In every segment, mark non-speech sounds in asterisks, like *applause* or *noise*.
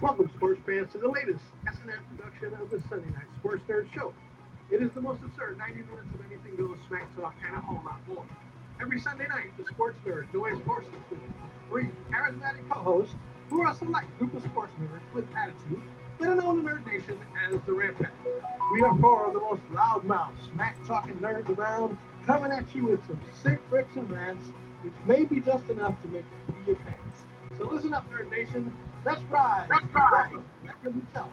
Welcome, sports fans, to the latest SNF production of the Sunday Night Sports Nerd Show. It is the most absurd 90 minutes of anything goes, smack talk, and a whole lot more. Every Sunday night, the sports nerd, Noise Sports with three charismatic co-hosts who are a select group of sports nerds with attitude are known in Nerd Nation as the Pack. We are four of the most loudmouth, smack-talking nerds around, coming at you with some sick rips and rants, which may be just enough to make you pee your pants. So listen up, Nerd Nation. Right. That's right. himself.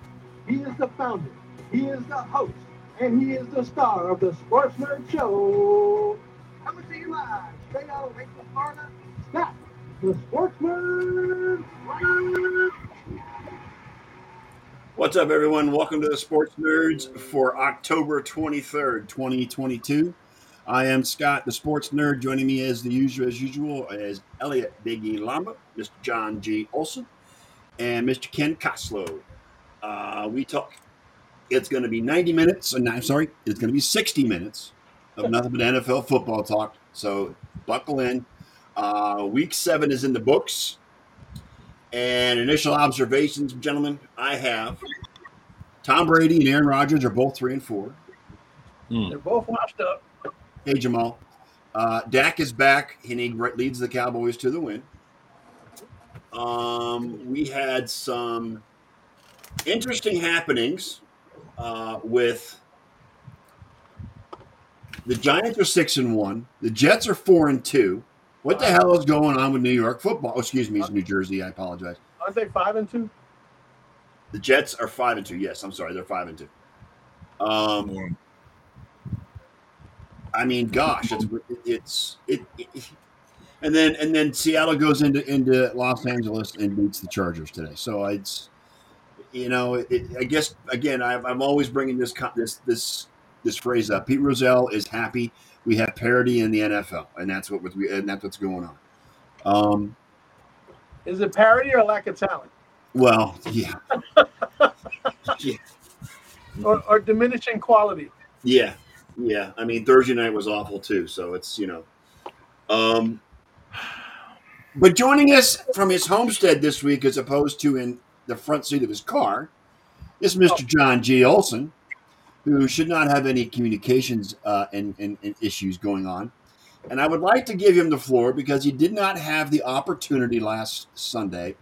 He is the founder. He is the host. And he is the star of the Sports Nerd Show. Coming to you live, straight out of Lakeland, Florida. Scott, the Sports Nerd. What's up, everyone? Welcome to the Sports Nerds for October 23rd, 2022. I am Scott, the Sports Nerd. Joining me as the usual, as usual, is Elliot Biggie Lamba, Mr. John G. Olson, and Mr. Ken Coslow. Uh, we talk. It's going to be 90 minutes. And I'm sorry, it's going to be 60 minutes of nothing but NFL football talk. So buckle in. Uh, week seven is in the books. And initial observations, gentlemen, I have Tom Brady and Aaron Rodgers are both three and four. They're both washed up. Hey, Jamal. Uh, Dak is back and he leads the Cowboys to the win. Um, we had some interesting happenings uh, with the Giants are six and one. The Jets are four and two. What the hell is going on with New York football? Oh, excuse me, it's New Jersey. I apologize. Aren't they five and two? The Jets are five and two. Yes, I'm sorry, they're five and two. Um, I mean, gosh, it's it's it, it, and then and then Seattle goes into into Los Angeles and beats the Chargers today. So it's you know, it, I guess again, i am always bringing this this this this phrase up. Pete Rozelle is happy we have parity in the NFL, and that's what we and that's what's going on. Um, is it parity or lack of talent? Well, yeah, *laughs* yeah. Or, or diminishing quality. Yeah, yeah. I mean, Thursday night was awful too. So it's you know, um, but joining us from his homestead this week, as opposed to in the front seat of his car, is Mr. John G. Olson, who should not have any communications uh, and, and, and issues going on. And I would like to give him the floor because he did not have the opportunity last Sunday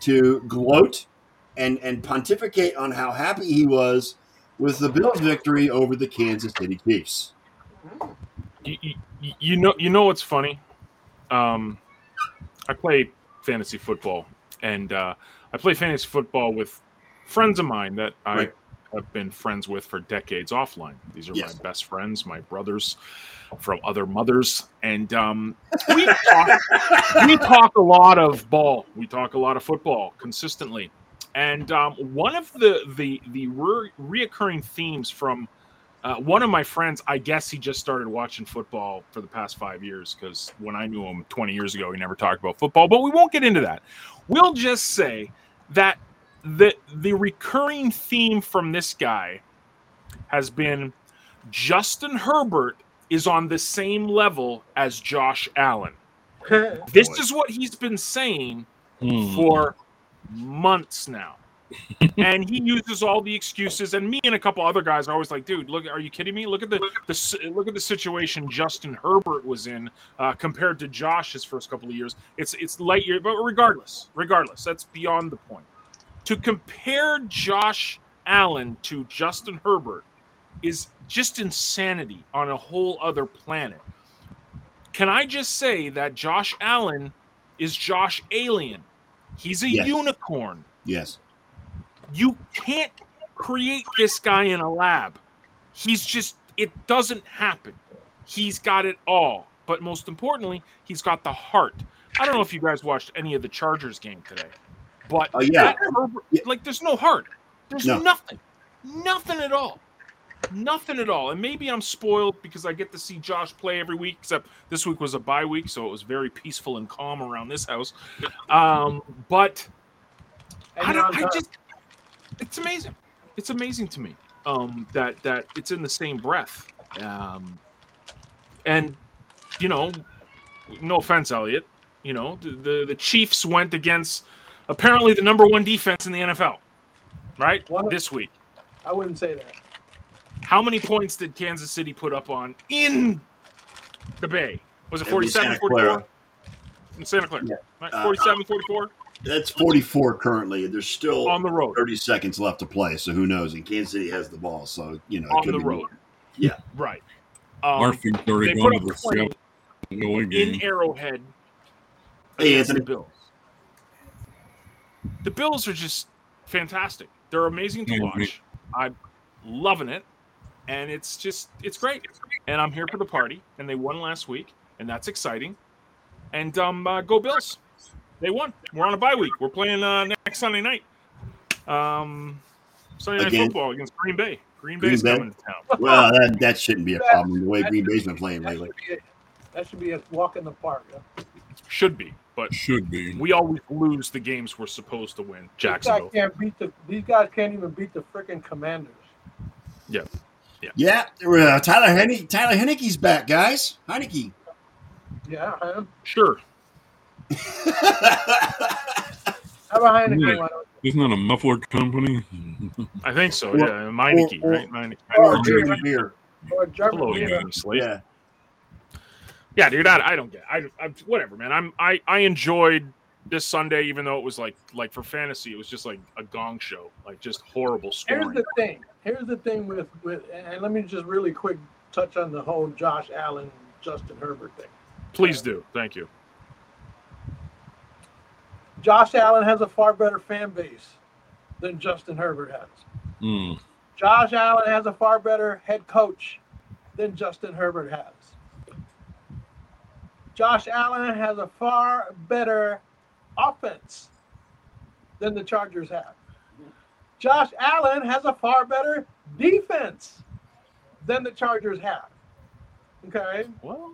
to gloat and, and pontificate on how happy he was with the Bills' victory over the Kansas City Chiefs. You, you, you know, you know what's funny? Um, I play fantasy football, and uh, I play fantasy football with friends of mine that I right. have been friends with for decades offline. These are yes. my best friends, my brothers from other mothers, and um, *laughs* we talk, we talk a lot of ball. We talk a lot of football consistently, and um, one of the the the re- reoccurring themes from uh, one of my friends, I guess he just started watching football for the past five years because when I knew him 20 years ago, he never talked about football. But we won't get into that. We'll just say that the the recurring theme from this guy has been Justin Herbert is on the same level as Josh Allen. *laughs* this is what he's been saying mm. for months now. *laughs* and he uses all the excuses. And me and a couple other guys are always like, "Dude, look, are you kidding me? Look at the, the look at the situation Justin Herbert was in uh, compared to Josh his first couple of years. It's it's light year, but regardless, regardless, that's beyond the point. To compare Josh Allen to Justin Herbert is just insanity on a whole other planet. Can I just say that Josh Allen is Josh Alien? He's a yes. unicorn. Yes. You can't create this guy in a lab. He's just, it doesn't happen. He's got it all. But most importantly, he's got the heart. I don't know if you guys watched any of the Chargers game today, but uh, yeah. Herbert, like there's no heart. There's no. nothing. Nothing at all. Nothing at all. And maybe I'm spoiled because I get to see Josh play every week, except this week was a bye week, so it was very peaceful and calm around this house. Um, but I, don't, I just it's amazing. It's amazing to me um, that that it's in the same breath. Um, and you know, no offense, Elliot. You know, the, the, the Chiefs went against apparently the number one defense in the NFL, right? One this week. I wouldn't say that. How many points did Kansas City put up on in the Bay? Was it It 47, 44? In Santa Clara. Yeah. Right? Uh, 47, 44 That's 44 currently. There's still on the road. 30 seconds left to play, so who knows? And Kansas City has the ball, so you know it On could the be road. more. Right. Um, Murphy's they already put up to the 20 Seattle in. Arrowhead Hey, against the Bills. The Bills are just fantastic. They're amazing to watch. I'm loving it, and it's just it's great. And I'm here for the party. And they won last week, and that's exciting. And um, uh, go Bills! They won. We're on a bye week. We're playing uh, next Sunday night. Um, Sunday night football against Green Bay. Green Green Bay's Bay? coming to town. Well, that, that shouldn't be a problem. The way that- Green Bay's been playing That lately. should be a, that should be a walk in the park. yeah. Should be, but Should be. we always lose the games we're supposed to win. These Jacksonville. guys can't beat the. These guys can't even beat the freaking Commanders. Yeah, yeah. uh, Tyler Henne- Tyler Heinicke's back, guys. Heinicke. Yeah, huh? Sure. How about Heineken? Yeah. Why don't- Isn't that a muffler company? I think so. Or- yeah, Meineke, or- right? Meineke. or or beer. German beer. Or German Hello, beer. Anthony Yeah. Yeah. dude. I, I don't get. I, I whatever, man. I'm I I enjoyed this Sunday, even though it was like like for fantasy, it was just like a gong show, like just horrible Here's the thing. Here's the thing with with and let me just really quick touch on the whole Josh Allen, Justin Herbert thing. Please do. Thank you. Josh Allen has a far better fan base than Justin Herbert has. Mm. Josh Allen has a far better head coach than Justin Herbert has. Josh Allen has a far better offense than the Chargers have. Josh Allen has a far better defense than the Chargers have. Okay. Well,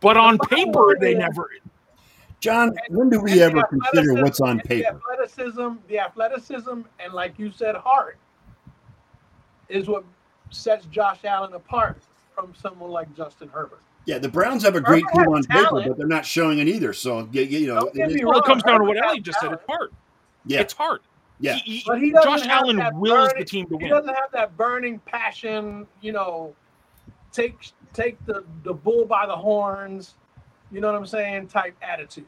but on paper, they never. John, when do we ever consider what's on and The paper? athleticism, the athleticism, and like you said, heart is what sets Josh Allen apart from someone like Justin Herbert. Yeah, the Browns have a great Herbert team has on paper, but they're not showing it either. So you, you know, Don't it Well, it comes down to what Herbert Ellie has just said. It's talent. hard. yeah, It's hard. yeah. He- he- But he doesn't Josh Allen wills burning- the team to He win. doesn't have that burning passion, you know, take take the, the bull by the horns, you know what I'm saying, type attitude.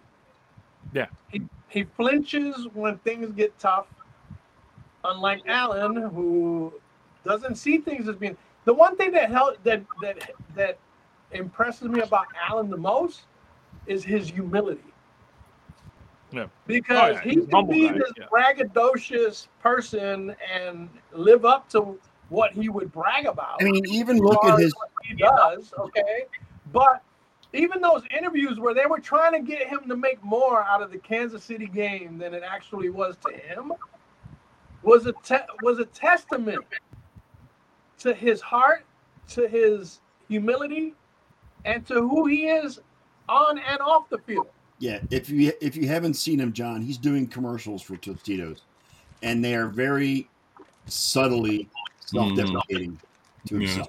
Yeah. He he flinches when things get tough. Unlike Allen, who doesn't see things as being the one thing that help that that that impresses me about Allen the most is his humility. Yeah. Because Oh, yeah, he he's a can humble be guy, this yeah. braggadocious person and live up to what he would brag about. I mean, even look at his. what he does, okay? But even those interviews where they were trying to get him to make more out of the Kansas City game than it actually was to him was a te- was a testament to his heart, to his humility, and to who he is on and off the field. Yeah, if you if you haven't seen him, John, he's doing commercials for Tostitos, and they are very subtly self-deprecating to mm-hmm. Yeah.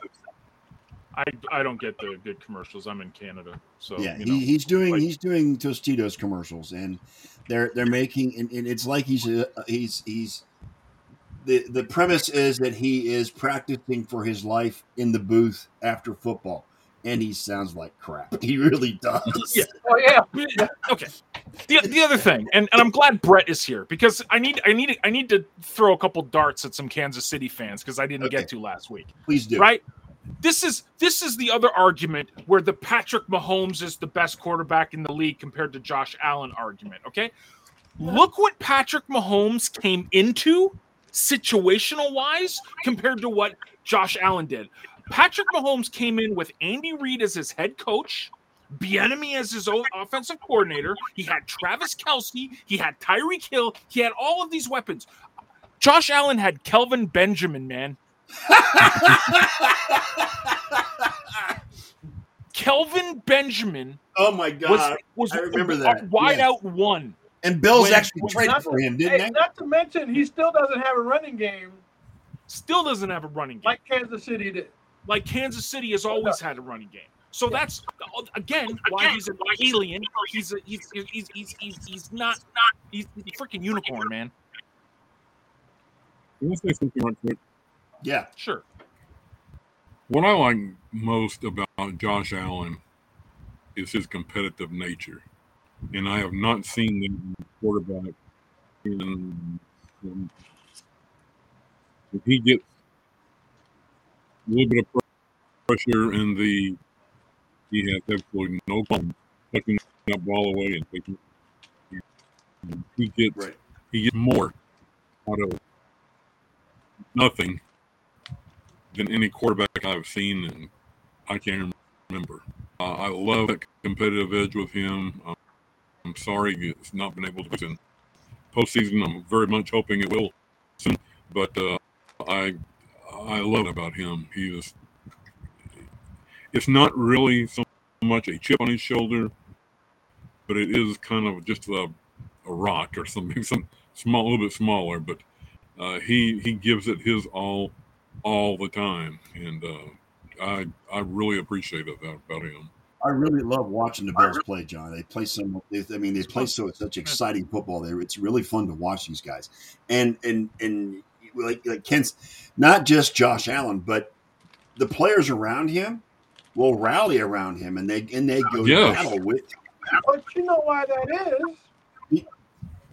I, I don't get the good commercials. I'm in Canada, so yeah, you know. he, he's doing like- he's doing Tostitos commercials, and they're they're making and, and it's like he's uh, he's he's the the premise is that he is practicing for his life in the booth after football, and he sounds like crap. *laughs* He really does. Yeah. Oh yeah, okay. The, the other thing, and, and I'm glad Brett is here because I need I need I need to throw a couple darts at some Kansas City fans because I didn't Okay. get to last week. Please do. Right? This is this is the other argument where the Patrick Mahomes is the best quarterback in the league compared to Josh Allen argument. Okay, look what Patrick Mahomes came into situational wise compared to what Josh Allen did. Patrick Mahomes came in with Andy Reid as his head coach. Bieniemy as his own offensive coordinator. He had Travis Kelce. He had Tyreek Hill. He had all of these weapons. Josh Allen had Kelvin Benjamin, man. *laughs* Kelvin Benjamin oh my was god! was I remember that, wide yes. out one. And Bill's when- actually when traded for him, didn't Hey, they? not to mention he still doesn't have a running game Still doesn't have a running game like Kansas City did. like Kansas City has always had a running game. So that's again why he's an alien. He's a, he's, he's he's he's he's not not he's a freaking unicorn, man. Can I say something right quick? Yeah. Sure. What I like most about Josh Allen is his competitive nature, and I have not seen the quarterback in. in if he gets a little bit of pressure in the, he has absolutely no problem tucking that ball away and taking. He gets Right. he gets more out of nothing than any quarterback I've seen, and I can't remember. Uh, I love that competitive edge with him. Um, I'm sorry it's not been able to in postseason. I'm very much hoping it will soon, but uh, I I love about him. He is. It's not really so much a chip on his shoulder, but it is kind of just a, a rock or something, *laughs* some small, a little bit smaller. But uh, he he gives it his all all the time, and uh, I I really appreciate that about him. I really love watching the Bills play, John. They play some. They, I mean, they play so it's such exciting football. There, it's really fun to watch these guys. And and and like like Kent's, not just Josh Allen, but the players around him will rally around him, and they and they go Yes. to battle with. But you know why that is?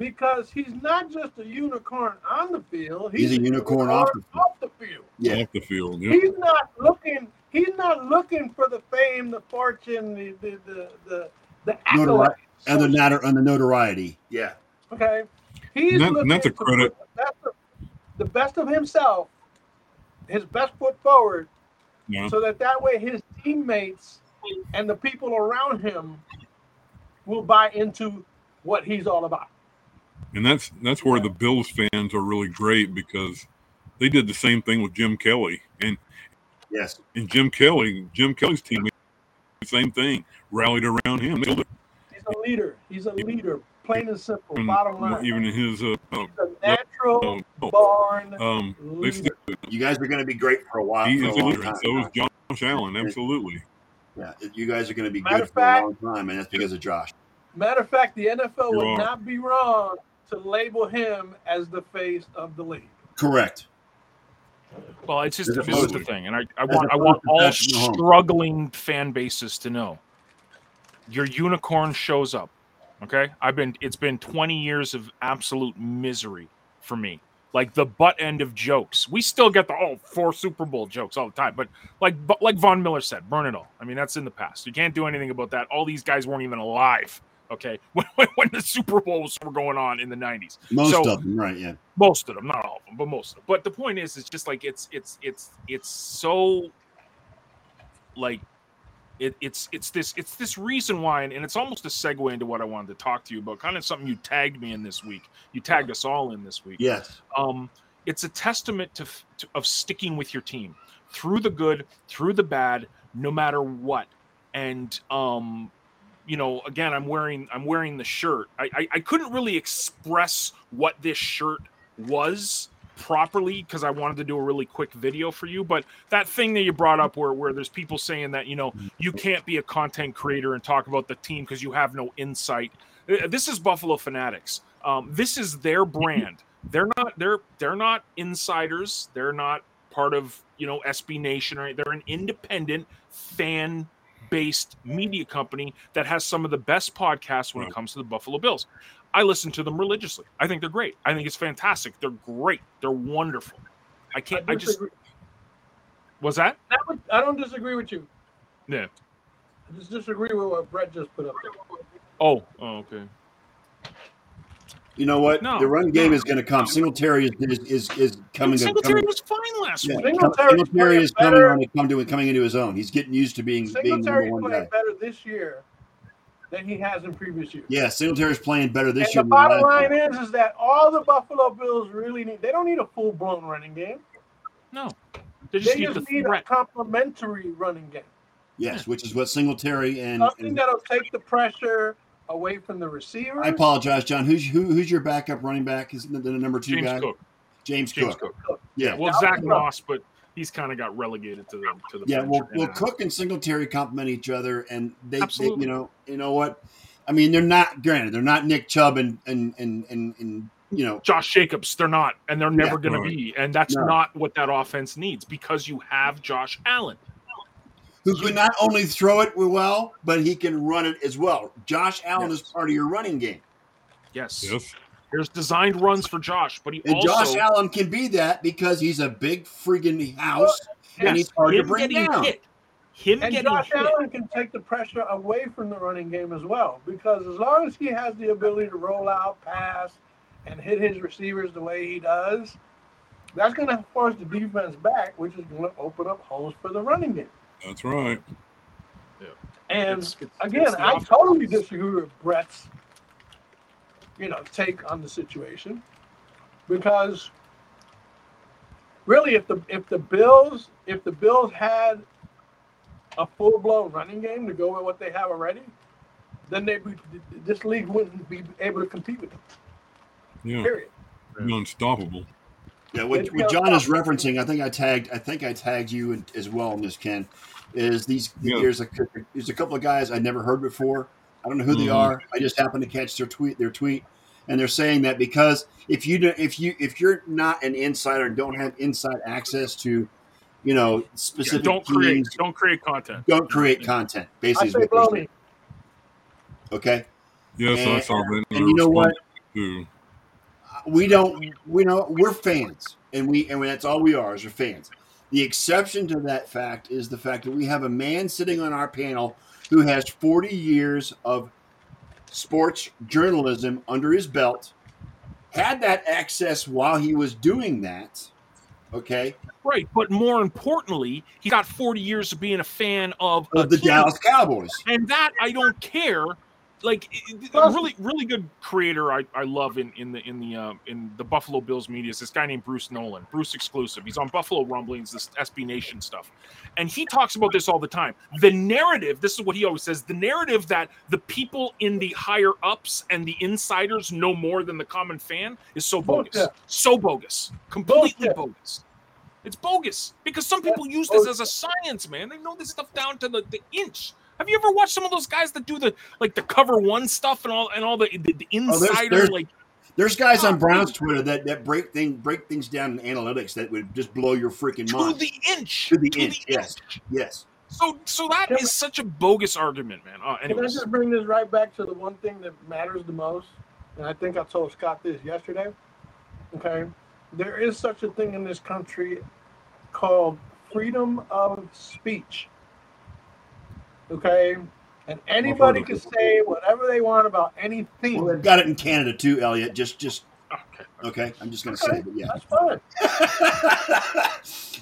Because he's not just a unicorn on the field. He's a unicorn off the field. off the field. Yeah, Off the field, yeah. He's not looking. He's not looking for the fame, the fortune, the the the the, the Notori- accolades. and the natter and the notoriety. Yeah, Okay, he's And that- and looking that's a to put credit. The best, of, the best of himself, his best foot forward, yeah. so that that way his teammates and the people around him will buy into what he's all about. And that's that's where the Bills fans are really great because they did the same thing with Jim Kelly and yes, and Jim Kelly, Jim Kelly's team, the same thing, rallied around him. He's a leader. He's a leader. Plain and simple. And Bottom line. even in his uh, uh, He's a natural uh, born um, they leader. still, you guys are going to be great for a while. he for a is a leader, time. and so is Josh Allen. Absolutely. Yeah, you guys are going to be Matter good of for fact- a long time, and that's because of Josh. Matter of fact, the NFL You would are. not be wrong to label him as the face of the league. Correct. Well, it's just this is the thing, and I, I want I want all struggling fan bases to know your unicorn shows up. Okay, I've been it's been 20 years of absolute misery for me. Like the butt end of jokes. We still get the oh four Super Bowl jokes all the time, but like but like Von Miller said, burn it all. I mean that's in the past. You can't do anything about that. All these guys weren't even alive. Okay, *laughs* when, when, the Super Bowls were going on in the 90s. Most So- of them, right? Yeah. most of them not all of them but most of them but the point is it's just like it's it's it's it's so like it, it's it's this it's this reason why and, and it's almost a segue into what i wanted to talk to you about kind of something you tagged me in this week you tagged us all in this week Yes. um, it's a testament to, to of sticking with your team through the good, through the bad, no matter what. And um, you know, again, I'm wearing I'm wearing the shirt. I, I, I couldn't really express what this shirt was properly because I wanted to do a really quick video for you. But that thing that you brought up where where there's people saying that, you know, you can't be a content creator and talk about the team because you have no insight. Uh, This is Buffalo Fanatics. Um, this is their brand they're not they're they're not insiders they're not part of you know sb nation or they're an independent fan based media company that has some of the best podcasts when it comes to the buffalo bills. I listen to them religiously. I think they're great. I think it's fantastic. They're great. They're wonderful. I can't i, just was that? I don't- I don't disagree with you. Yeah. I just disagree with what Brett just put up there. oh, oh okay You know what? No, the run game no, is going to come. Singletary is is is, is coming. to- Singletary coming was fine last yeah, week Singletary's Singletary is coming better. on come to coming into his own. He's getting used to being being the number one playing guy. better this year than he has in previous years. Yeah, Singletary's playing better this and year. the bottom last line year. is, is that all the Buffalo Bills really need, they don't need a full blown running game. no they just They need just the need a threat complementary running game. Yes, which is what Singletary and, Something and that'll take the pressure away from the receiver. I apologize, John. Who's who, who's your backup running back? Is the, the number two james guy? cook James, james Cook. cook Yeah, well Yeah, zach I'll- moss but he's kind of got relegated to the to the Yeah, bench. well, well, And, Cook and Singletary complement each other, and they, they, Absolutely. you know, you know what? I mean, they're not. Granted, they're not Nick Chubb and and and and, and you know, Josh Jacobs, they're not, and they're never Yeah. going Right. to be, and that's No. not what that offense needs because you have Josh Allen. Who can not only throw it well, but he can run it as well. Josh Allen is part of your running game, Yes, Yes. there's designed runs for Josh, but he and also Josh Allen can be that because he's a big friggin' house, and he's hard to him bring getting down. hit, him And getting Josh hit. Allen can take the pressure away from the running game as well, because as long as he has the ability to roll out, pass, and hit his receivers the way he does, that's going to force the defense back, which is going to open up holes for the running game. That's right. Yeah. And It's- it's- again, it's I offense. totally disagree with Brett's, you know, take on the situation, because really, if the if the Bills if the Bills had a full blown running game to go with what they have already, then they be, this league wouldn't be able to compete with them. Yeah. Period. Unstoppable. Yeah, what, what John is referencing, I think I tagged, I think I tagged you as well in this, Ken. Is these? Yeah. There's a there's a couple of guys I never heard before. I don't know who they Mhm. are. I just happened to catch their tweet. Their tweet, and they're saying that because if you do, if you if you're not an insider, and don't have inside access to, you know, Yeah, specific don't create, don't create content. don't create content. Basically, is say what blow me. Okay, Yes, I And- saw that. and you know what? response To, we don't we know we're fans and we and that's all we are is we're fans the exception to that fact is the fact that we have a man sitting on our panel who has 40 years of sports journalism under his belt had that access while he was doing that okay Right, but more importantly, he got 40 years of being a fan of, of the team. dallas cowboys and that I don't care. Like it- it- a really, really good creator I, I love in in the in the uh, in the Buffalo Bills media is this guy named Bruce Nolan, Bruce exclusive. He's on Buffalo Rumblings, this SB Nation stuff, and he talks about this all the time. The narrative, this is what he always says: the narrative that the people in the higher ups and the insiders know more than the common fan is so bogus, Bullshit. so bogus, completely Bullshit. bogus. It's bogus because some people use this as a science, man. They know this stuff down to the, the inch. Have you ever watched some of those guys that do the like the cover one stuff and all and all the the, the Oh, there's- there's- like there's guys on brown's twitter that, that break thing break things down in analytics that would just blow your freaking mind to the inch To the inch, yes. yes So so that Can is such a bogus argument, man. Uh, Can I just bring this right back to the one thing that matters the most? And I think I told Scott this yesterday. Okay. There is such a thing in this country called freedom of speech. Okay. And anybody can say whatever they want about well, anything. they've got it in canada too elliot just just okay. okay i'm just gonna say it yeah That's fine.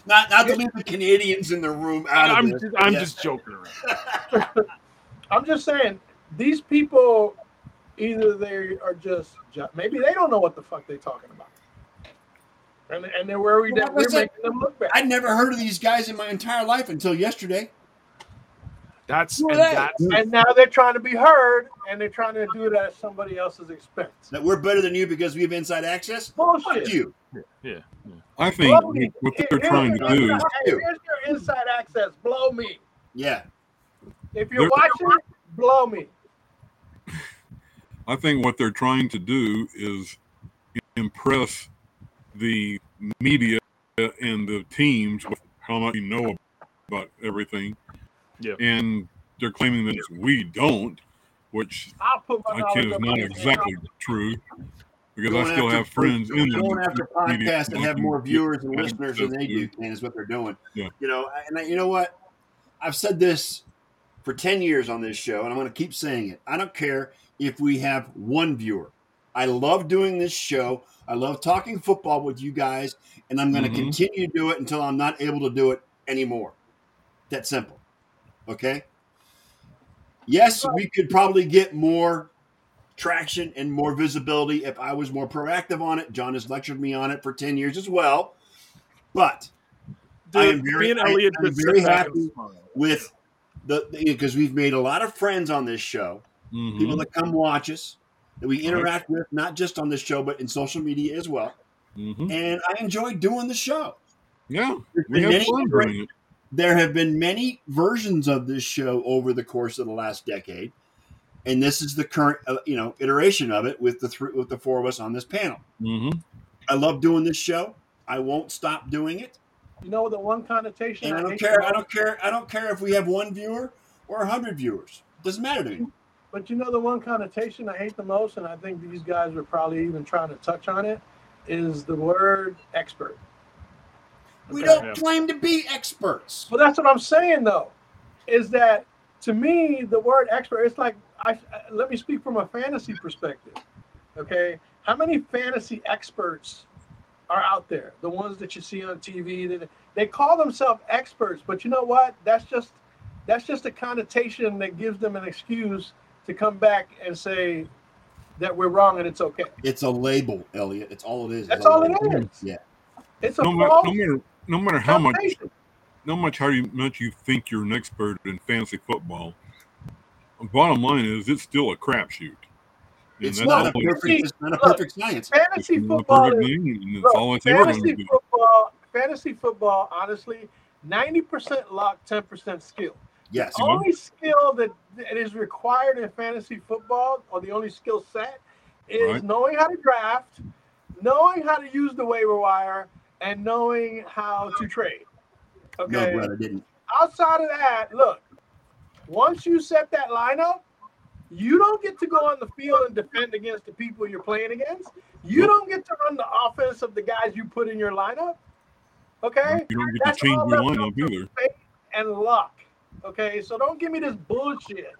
*laughs* not not to leave the Canadians in the room out of I'm this. just, I'm Yeah. just joking around. *laughs* I'm just saying, these people either they are just, maybe they don't know what the fuck they're talking about. And, and they're worried Well, that we're making them look bad. I'd never heard of these guys in my entire life until yesterday. That's Well, and that- that's and now they're trying to be heard and they're trying to do it at somebody else's expense. That we're better than you because we have inside access. Bullshit. Fuck you. yeah. I think Blow what Here- they're here's trying to do, inside- here's your inside access. Blow me. Yeah. If you're They're- watching, blow me. I think what they're trying to do is impress the media and the teams with how much you know about everything. Yeah. And they're claiming that we don't, which I'll put my I knowledge can is not against exactly true because Going I still after- have friends in the Going after podcasts that have more viewers and listeners than they do, to- Ken, is what they're doing. Yeah. You know, and I, you know what? I've said this for 10 years on this show, and I'm going to keep saying it. I don't care if we have one viewer. I love doing this show. I love talking football with you guys, and I'm going to Mhm. continue to do it until I'm not able to do it anymore. That simple. Okay? Yes, we could probably get more traction and more visibility if I was more proactive on it. John has lectured me on it for 10 years as well. But I am very- I- I'm very happy with the because we've made a lot of friends on this show, Mhm. people that come watch us, that we interact with, not just on this show, but in social media as well. Mhm. And I enjoy doing the show. Yeah, we have many- fun doing it. There have been many versions of this show over the course of the last decade, and this is the current, uh, you know, iteration of it with the three, with the four of us on this panel. hmm I love doing this show. I won't stop doing it, You know the one connotation. and I don't care. I don't care. I don't care if we have one viewer or a hundred viewers. doesn't matter to me. But you know the one connotation I hate the most, and I think these guys were probably even trying to touch on it, is the word expert. We don't Yeah. claim to be experts. Well, that's what I'm saying though, is that to me the word expert. It's like I let me speak from a fantasy perspective. Okay, how many fantasy experts are out there? The ones that you see on TV that they call themselves experts, but you know what? That's just that's just a connotation that gives them an excuse to come back and say that we're wrong and it's okay. It's a label, Elliot. It's all it is. That's It's a all it label. is. Yeah. It's a No, matter, false no matter no matter how much no much how you, much you think you're an expert in fantasy football. Bottom line is, it's still a crapshoot. And It's not a all it- perfect. It's not a Look, perfect science. Fantasy it's football is game, and it's Look, all it's ever going to fantasy be. football, fantasy football, honestly, ninety percent luck, ten percent skill. Yes. The only skill that, that is required in fantasy football, or the only skill set, is Right. knowing how to draft, knowing how to use the waiver wire, and knowing how to trade. No, Okay. Brett, I didn't. Outside of that, look, once you set that lineup, you don't get to go on the field and defend against the people you're playing against. You don't get to run the offense of the guys you put in your lineup. Okay? You don't get That's to change your lineup either. and luck. Okay, so don't give me this bullshit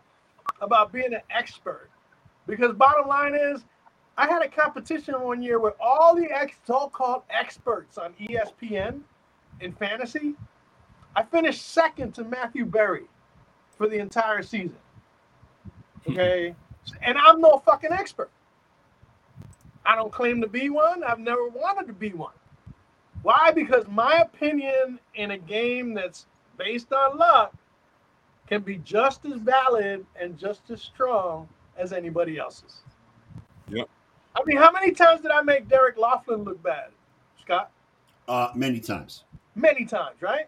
about being an expert. Because bottom line is, I had a competition one year with all the ex so-called experts on ESPN in fantasy. I finished second to Matthew Berry for the entire season. Hmm. Okay, and I'm no fucking expert. I don't claim to be one. I've never wanted to be one. Why? Because my opinion in a game that's based on luck can be just as valid and just as strong as anybody else's. I mean, how many times did I make Derek Laughlin look bad, Scott? Uh, many times. Many times, right?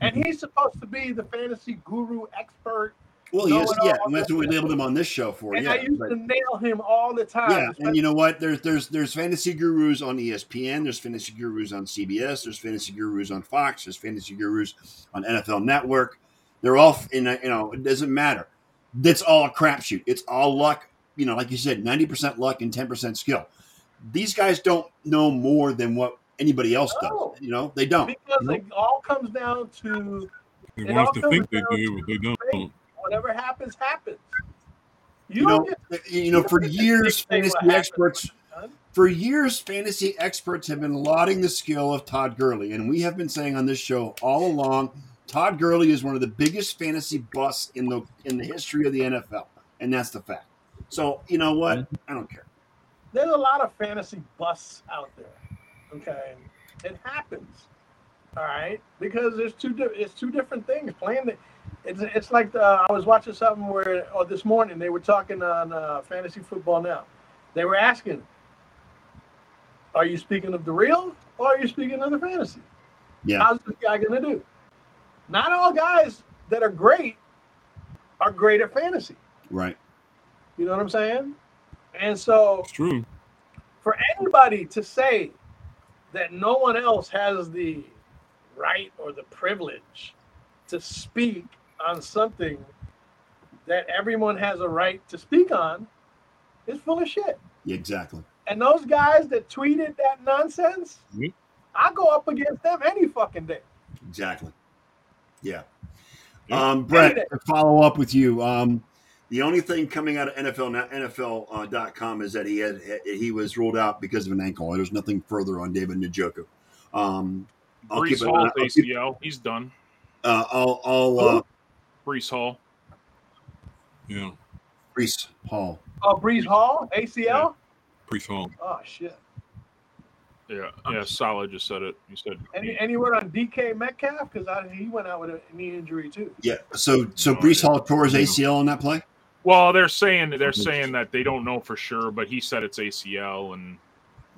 And he's supposed to be the fantasy guru expert. Well, yes, yeah, and that's what we labeled him on this show for. And yeah, I used but- to nail him all the time. yeah, and you know what? There's there's there's fantasy gurus on ESPN. There's fantasy gurus on CBS. There's fantasy gurus on Fox. There's fantasy gurus on NFL Network. They're all in. A, you know, it doesn't matter. It's all a crapshoot. It's all luck. You know, like you said, ninety percent luck and ten percent skill. These guys don't know more than what anybody else No. does. You know, they don't. because it all comes down to They want us to think they do, but they don't. faith. whatever happens, happens. You, You know, get uh, you know, for you don't get to years, fantasy experts. For years, fantasy experts have been lauding the skill of Todd Gurley, and we have been saying on this show all along, Todd Gurley is one of the biggest fantasy busts in the in the history of the NFL, and that's the fact. So you know what? I don't care. There's a lot of fantasy busts out there. Okay, it happens. All right, because there's two. di- It's two different things. Playing the, it's it's like the, I was watching something where, or this morning they were talking on uh, fantasy football now. They were asking, "Are you speaking of the real, or are you speaking of the fantasy? Yeah. How's this guy gonna do?" Not all guys that are great are great at fantasy. Right? You know what I'm saying? And so It's true. for anybody to say that no one else has the right or the privilege to speak on something that everyone has a right to speak on is full of shit. Yeah, exactly. And those guys that tweeted that nonsense, Mhm. I go up against them any fucking day. Exactly. Yeah. Yeah. Um, Brett, to follow up with you, um, the only thing coming out of NFL now- NFL.com is that he had he was ruled out because of an ankle. There's nothing further on David Njoku. Um, I'll Breece keep it. Hall's I'll, keep, ACL. He's done. uh, I'll, I'll uh, Breece Hall. Yeah. Breece Hall. Oh, Breece Hall, ACL? Breece Hall. Oh, shit. Yeah, yeah. Solid just said it. He said Any, any word on DK Metcalf? Because he went out with a knee injury, too. Yeah. So so No Breece idea. Hall tore his ACL on that play. Well, they're saying they're saying that they don't know for sure, but he said it's ACL, and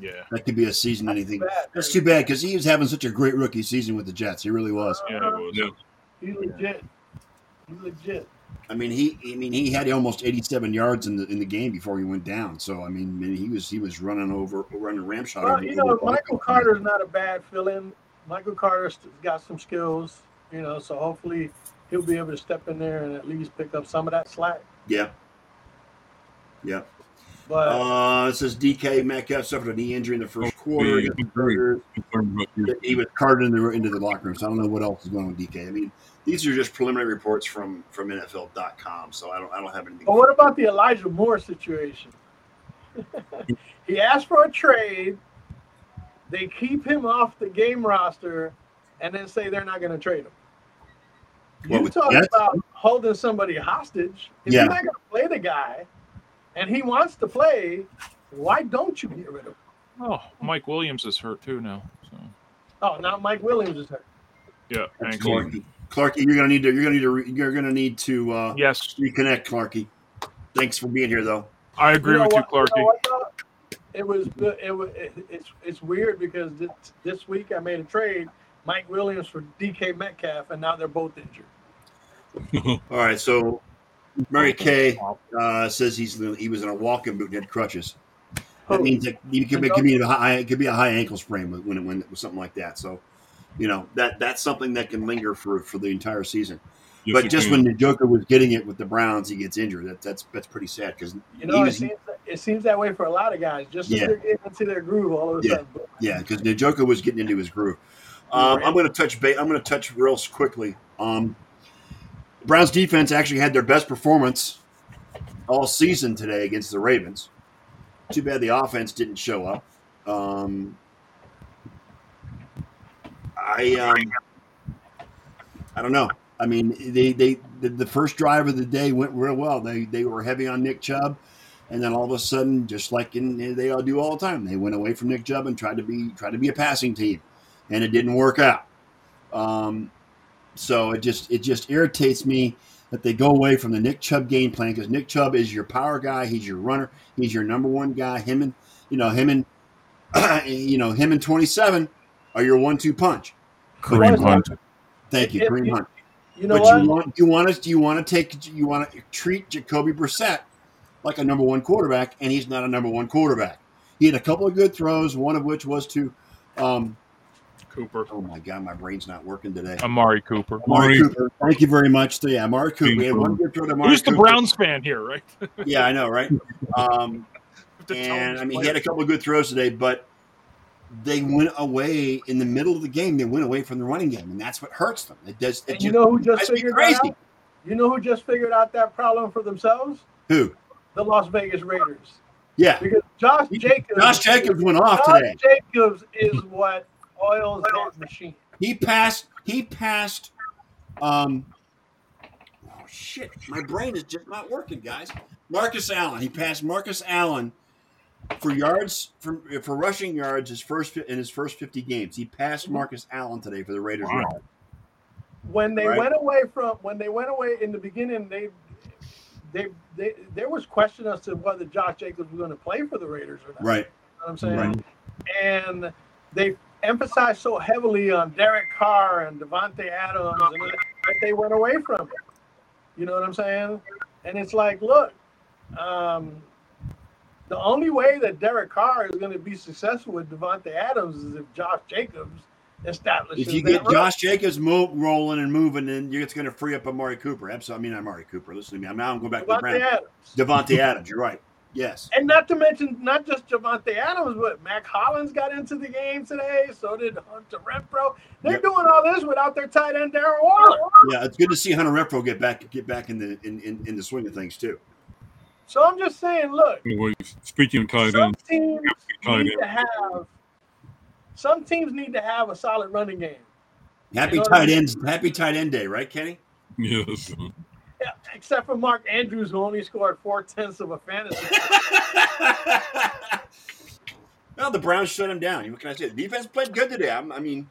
Yeah, That could be a season anything. Bad. That's too bad because he was having such a great rookie season with the Jets. He really was. yeah, it was. Yeah. He's legit. He's legit. I mean, he. I mean, he had almost 87 yards in the in the game before he went down. So I mean, I mean, he was he was running over, running ramshot. Well, over, you know, over- Michael Carter's not a bad fill-in. Michael Carter's got some skills, you know, so hopefully he'll be able to step in there and at least pick up some of that slack. Yeah. Yeah. But Uh, it says DK Metcalf suffered a knee injury in the first quarter. against the Chargers. Concerned about your- He was carted into, into the locker room. So I don't know what else is going on with DK. I mean, these are just preliminary reports from from NFL.com. So I don't I don't have anything. but what about the Elijah Moore situation? *laughs* he asked for a trade. They keep him off the game roster, and then say they're not going to trade him. What, You with talk the about holding somebody hostage. If Yeah. you're not going to play the guy, and he wants to play, why don't you get rid of him? Oh, Mike Williams is hurt too now. So Oh, now Mike Williams is hurt. yeah, That's ankle. Clarky. Clarky, you're gonna need to you're gonna need to re- you're gonna need to uh, Yes, reconnect, Clarky. Thanks for being here, though. I agree You know with what- you, Clarky. know it was it was it, it's it's weird because this, this week I made a trade, Mike Williams for DK Metcalf, and now they're both injured. *laughs* All right, so Mary Kay uh, says he's he was in a walking boot and had crutches. That Who? means that it could be, it could be a high it could be a high ankle sprain when when when it was something like that. So, you know that that's something that can linger for for the entire season. Yes, but just can. when the Joker was getting it with the Browns, he gets injured. That, that's that's pretty sad because You know, it seems it seems that way for a lot of guys. Just as Yeah. they're getting into their groove, all of a Yeah. sudden. Yeah, because the Joker was getting into his groove. Um, I'm going to touch. Ba- I'm going to touch real quickly. Um, Browns defense actually had their best performance all season today against the Ravens. Too bad the offense didn't show up. Um, I um, I don't know. I mean, they they the, the first drive of the day went real well. They they were heavy on Nick Chubb, and then all of a sudden, just like in, they all do all the time, they went away from Nick Chubb and tried to be tried to be a passing team, and it didn't work out. Um, so it just it just irritates me that they go away from the Nick Chubb game plan because Nick Chubb is your power guy, he's your runner, he's your number one guy. Him and you know him and *clears throat* you know him and twenty seven are your one two punch. Kareem Hunt. Thank you, Kareem Hunt. You know but what? you want you want to do you want to take you want to treat Jacoby Brissett like a number one quarterback, and he's not a number one quarterback. He had a couple of good throws, one of which was to, um, Cooper. oh my god, my brain's not working today. Amari Cooper. Amari Amari- Cooper, thank you very much. So, yeah, Amari Cooper. We had one good throw to Amari Who's the Cooper. Browns fan here, right? *laughs* Yeah, I know, right? *laughs* Um, and I mean, he had a couple of good throws today, but they went away in the middle of the game. They went away from the running game, and that's what hurts them. It does. It And you just know who just figured crazy. that out? You know who just figured out that problem for themselves? Who? The Las Vegas Raiders. Yeah, Because Josh Jacobs. Josh Jacobs went off Josh today. Jacobs is what oils that machine. He passed. He passed. Um. Oh shit! My brain is just not working, guys. Marcus Allen. He passed Marcus Allen for yards for for rushing yards. His first in his first fifty games, he passed Marcus Allen today for the Raiders. Wow. when they Right. went away from when they went away in the beginning, they they, they there was question as to whether Josh Jacobs was going to play for the Raiders or not. Right. You know what I'm saying? Right. And they emphasized so heavily on Derek Carr and Davante Adams and that they went away from it. You know what I'm saying? And it's like, look, um, the only way that Derek Carr is going to be successful with Davante Adams is if Josh Jacobs establishes If you get run. Josh Jacobs mo- rolling and moving, then it's going to free up Amari Cooper. Absolutely. I mean, Amari Cooper. Listen to me. I'm now I'm going back to the Davante Browns. Adams. Davante Adams. You're right. Yes. And not to mention, not just Javante Adams, but Mack Hollins got into the game today. So did Hunter Renfrow. They're Yep. doing all this without their tight end Darren Waller. Yeah, it's good to see Hunter Renfrow get back get back in the in, in, in the swing of things too. So I'm just saying, look, Anyways, speaking of tight some ends, teams tight need end. to have some teams need to have a solid running game. Happy You know what I tight mean? ends, happy tight end day, right, Kenny? yes, Yeah, except for Mark Andrews, who only scored four tenths of a fantasy. *laughs* well, the Browns shut him down. What can I say? The defense played good today. I'm- I mean,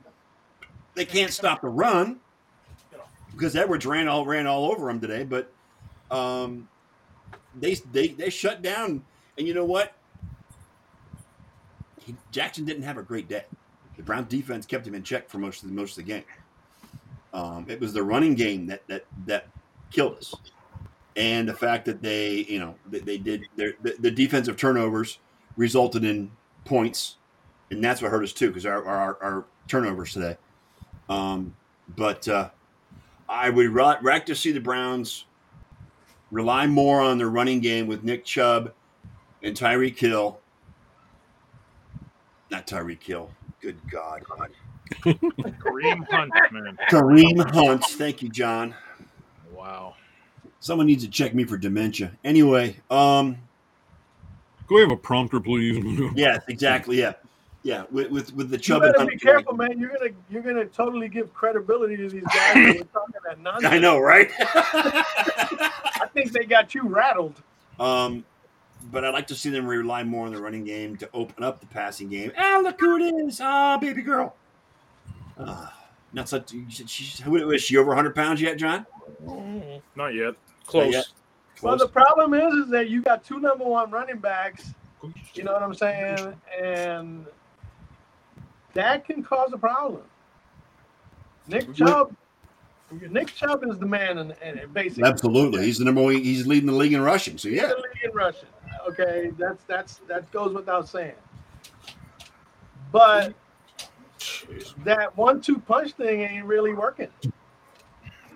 they can't stop the run because Edwards ran all ran all over him today. But um, they they they shut down. And you know what? he, Jackson didn't have a great day. The Browns defense kept him in check for most of the most of the game. Um, it was the running game that that that killed us, and the fact that they, you know, they, they did their the, the defensive turnovers resulted in points, and that's what hurt us too because our, our our turnovers today. Um, but uh, I would ra- like to see the Browns rely more on their running game with Nick Chubb and Tyreek Hill. Not Tyreek Hill. Good God. *laughs* Kareem Hunt, man. Kareem Hunt. Thank you, John. Wow. Someone needs to check me for dementia. Anyway, um, Go have a prompter, please. *laughs* yes, exactly. Yeah, yeah. With with, with the You Chubb and better be careful, man. You're gonna you're gonna totally give credibility to these guys who are talking that *laughs* nonsense. I know, right? *laughs* I think they got you rattled. um, but I'd like to see them rely more on the running game to open up the passing game. Ah, look who it is! Ah, baby girl. Uh, not such. She's, who is she over 100 pounds yet, Jon? Mm. Not yet. Close. yet. Well, the problem is, is that you got two number one running backs. You know what I'm saying? And that can cause a problem. Nick Chubb, Nick Chubb is the man, in, in basically Absolutely, he's the number one. He's leading the league in rushing. So He's yeah, the league in rushing. Okay, that's that's that goes without saying. But that one-two punch thing ain't really working.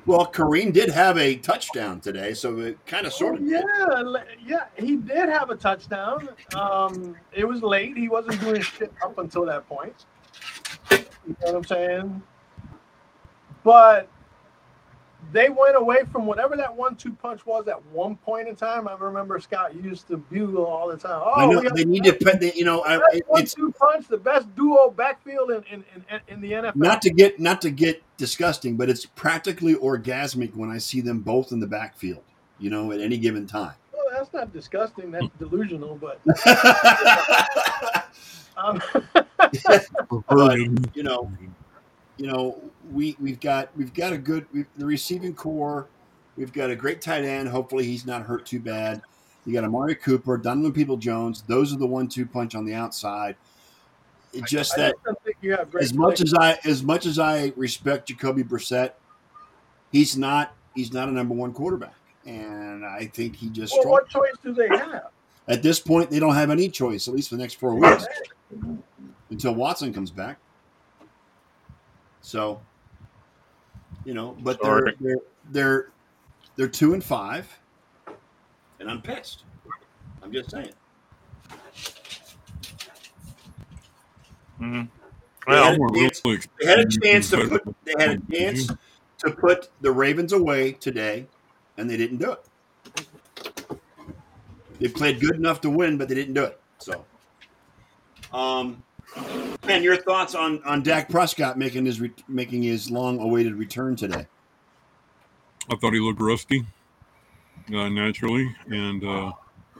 well, Kareem did have a touchdown today, so it kind of sort of. Oh, yeah, yeah, he did have a touchdown. Um, it was late. He wasn't doing shit up until that point. You know what I'm saying? But they went away from whatever that one-two punch was at one point in time. I remember Scott used to bugle all the time. Oh, I know they the need to put the, you know, I, best it- it's one-two punch, the best duo backfield in, in, in, in the NFL. not to get not to get disgusting, but it's practically orgasmic when I see them both in the backfield. You know, at any given time. well, that's not disgusting. That's delusional. But *laughs* *laughs* um, *laughs* you know, you know, we we've got we've got a good we've, the receiving corps. We've got a great tight end. Hopefully, he's not hurt too bad. You got Amari Cooper, Donovan Peoples-Jones. Those are the one-two punch on the outside. It just I that just don't think you have great as much as I as much as I respect Jacoby Brissett, he's not he's not a number one quarterback, and I think he just well, what choice do they have? at this point they don't have any choice at least for the next four weeks until Watson comes back. So, you know, but they're they're they're they're two and five, and I'm pissed. I'm just saying. Mhm. They Well, had, a chance, they had a chance to put they had a chance to put the Ravens away today, and they didn't do it. They played good enough to win, but they didn't do it. So, um, man, your thoughts on on Dak Prescott making his re- making his long awaited return today? I thought he looked rusty, uh, naturally, and uh,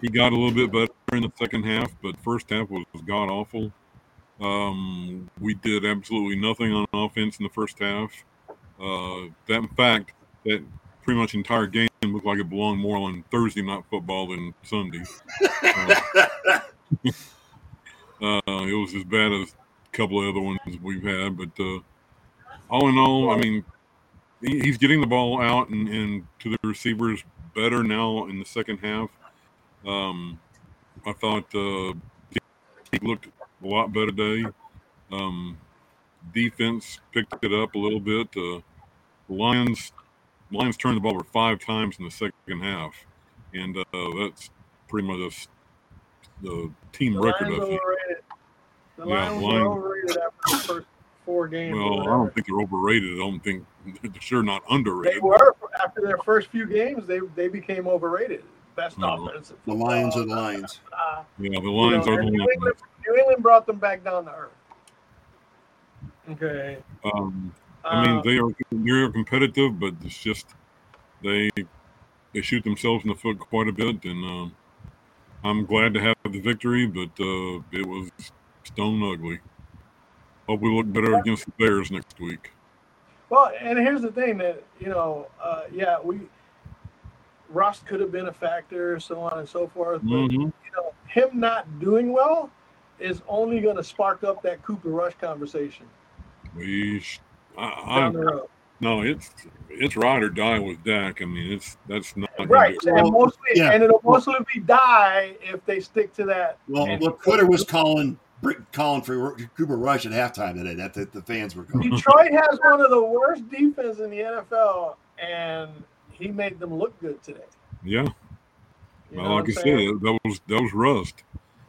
he got a little bit better in the second half, but first half was, was god awful. Um, we did absolutely nothing on offense in the first half. Uh, that, in fact, that pretty much entire game looked like it belonged more on Thursday night football than Sunday. *laughs* *laughs* Uh, it was as bad as a couple of other ones we've had, but uh, all in all, I mean, he- he's getting the ball out and, and to the receivers better now in the second half. Um, I thought uh, he looked a lot better today. Um, defense picked it up a little bit. Uh, Lions Lions turned the ball over five times in the second half, and uh, that's pretty much the team The record. Lions I think. overrated. The Yeah, Lions Lions- were overrated after the first four games. Well, I don't think they're overrated. I don't think they're sure not underrated. They were after their first few games. They they became overrated. Best No. offensive. The Lions are the Lions. uh, Yeah, the you Lions know, are the New ones. England, New England brought them back down to earth. Okay. Um, I mean, Uh, they are they're competitive, but it's just they they shoot themselves in the foot quite a bit, and um, I'm glad to have the victory, but uh, it was stone ugly. Hope we look better against the Bears next week. Well, and here's the thing that you know, uh, yeah, we Rust could have been a factor, so on and so forth. But Mhm. you know, him not doing well is only going to spark up that Cooper Rush conversation We, sh- I, down the I, no, it's it's ride or die with Dak. I mean, it's that's not Right, get- and mostly, yeah. and it'll mostly be die if they stick to that. Well, what well, Twitter was calling calling for Cooper Rush at halftime today. That the, the fans were calling. Detroit has one of the worst defense in the NFL, and he made them look good today. Yeah, You well, like I said, that was that was rust.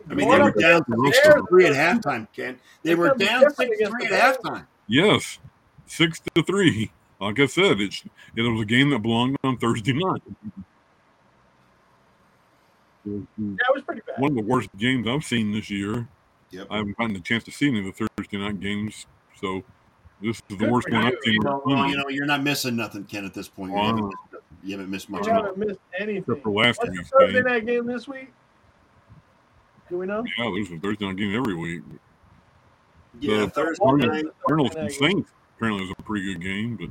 I mean, Going they were down against the six three at halftime. Ken, they were down different six against three at halftime. Yes, six to three. Like I said, it's it was a game that belonged on Thursday night. That was pretty bad. One of the worst games I've seen this year. Yep. I haven't gotten the chance to see any of the Thursday night games, so this is the Good worst one. I've seen. Well, well, you know, you're not missing nothing, Ken. At this point, you, Wow. haven't, missed, you haven't missed much. You haven't missed anything. Except for last What's week's Thursday night game this week? Do we know? Yeah, there's a Thursday night game every week. Yeah, The Thursday night. Cardinals and. Saints apparently was a pretty good game, but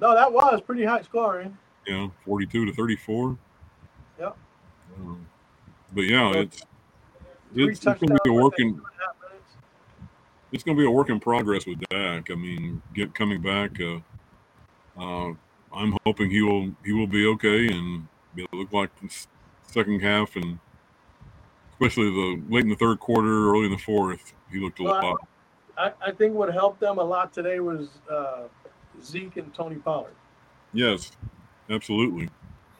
No, that was pretty high scoring. yeah, 42 to 34. Yep. Um, but yeah, it's Three it's, it's going to be a within working two and a half minutes. it's going to be a work in progress with Dak. I mean, get coming back. Uh, uh, I'm hoping he will he will be okay and it look like the second half and especially the late in the third quarter, early in the fourth, he looked a Well, lot. I, I think what helped them a lot today was uh, Zeke and Tony Pollard. Yes, absolutely.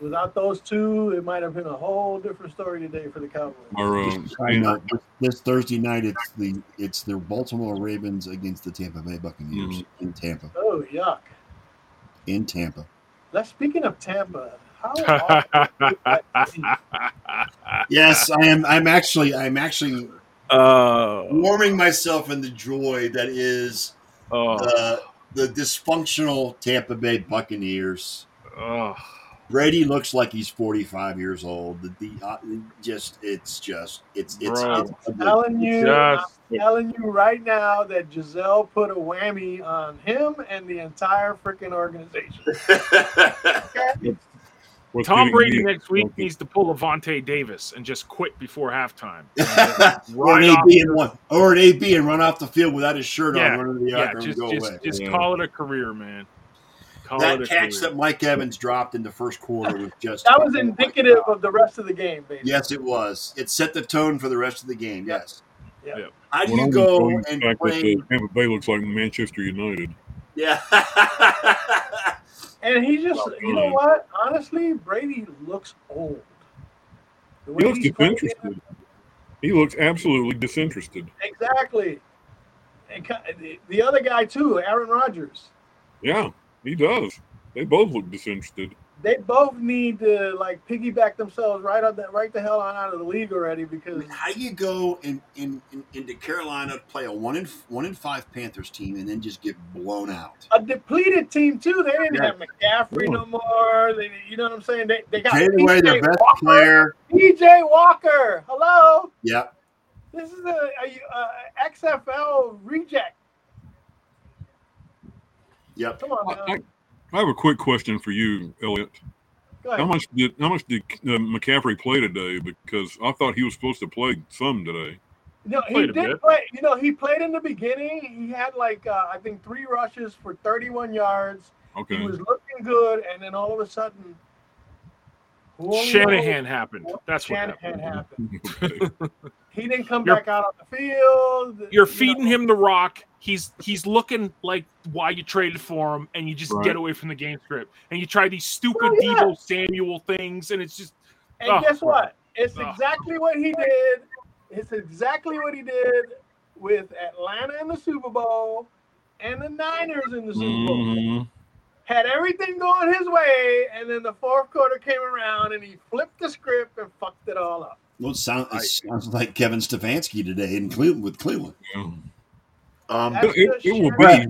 Without those two, it might have been a whole different story today for the Cowboys. Our uh, Just a side note, this, this Thursday night, it's the it's the Baltimore Ravens against the Tampa Bay Buccaneers Mm-hmm. in Tampa. Oh yuck! In Tampa. Let's speaking of Tampa, how awful is that team? Yes, I am. I'm actually. I'm actually uh, warming myself in the joy that is oh, the the dysfunctional Tampa Bay Buccaneers. oh. Brady looks like he's 45 years old. The, the uh, just it's just it's it's, Bro. it's ugly. telling you, Just- I'm telling you right now that Gisele put a whammy on him and the entire freaking organization. *laughs* what's Tom Brady next week needs to pull a Vontae Davis and just quit before halftime. *laughs* or an AB and one, or an AB and run off the field without his shirt Yeah, on, running the yeah, arc and just go just, away. just Yeah. call it a career, man. Call That it catch career. that Mike Evans dropped in the first quarter was just That was indicative of the rest of the game, basically. Yes, it was. It set the tone for the rest of the game. Yes. Yep. Yep. How do you I'm go and the fact that play? the Tampa Bay looks like Manchester United. Yeah. And he just, Well, you know what? Honestly, Brady looks old. He looks disinterested. He looks absolutely disinterested. Exactly. And the- the other guy too, Aaron Rodgers. Yeah, he does. They both look disinterested. They both need to like piggyback themselves right on that, right the hell on out of the league already because How you go in, in, in into Carolina play a one in one in five Panthers team and then just get blown out? a depleted team too. They didn't Yeah. have McCaffrey no more. They, you know what I'm saying? They, they got Traded away their best Walker. player. PJ Walker. Hello. Yep. This is a, a, a XFL reject. Yep. Come on, I. I, I have a quick question for you, Elliot. How much did how much did uh, McCaffrey play today? Because I thought he was supposed to play some today. No, he Played did play. You know, he played in the beginning. He had like uh, I think three rushes for 31 yards. Okay. He was looking good, and then all of a sudden, who only Shanahan happened. That's what happened. happened. *laughs* Okay. He didn't come You're- back out on the field. You're you feeding know. him the rock. He's he's looking like why you traded for him, and you just Right. get away from the game script. And you try these stupid Well, yeah. Deebo Samuel things, and it's just And Oh, guess what? It's Oh. exactly what he did. It's exactly what he did with Atlanta in the Super Bowl and the Niners in the Super Bowl. Mhm. Had everything going his way, and then the fourth quarter came around and he flipped the script and fucked it all up. Well, it sounds, it sounds like Kevin Stefanski today in Cleveland with Cleveland. Yeah. Um, It, it will be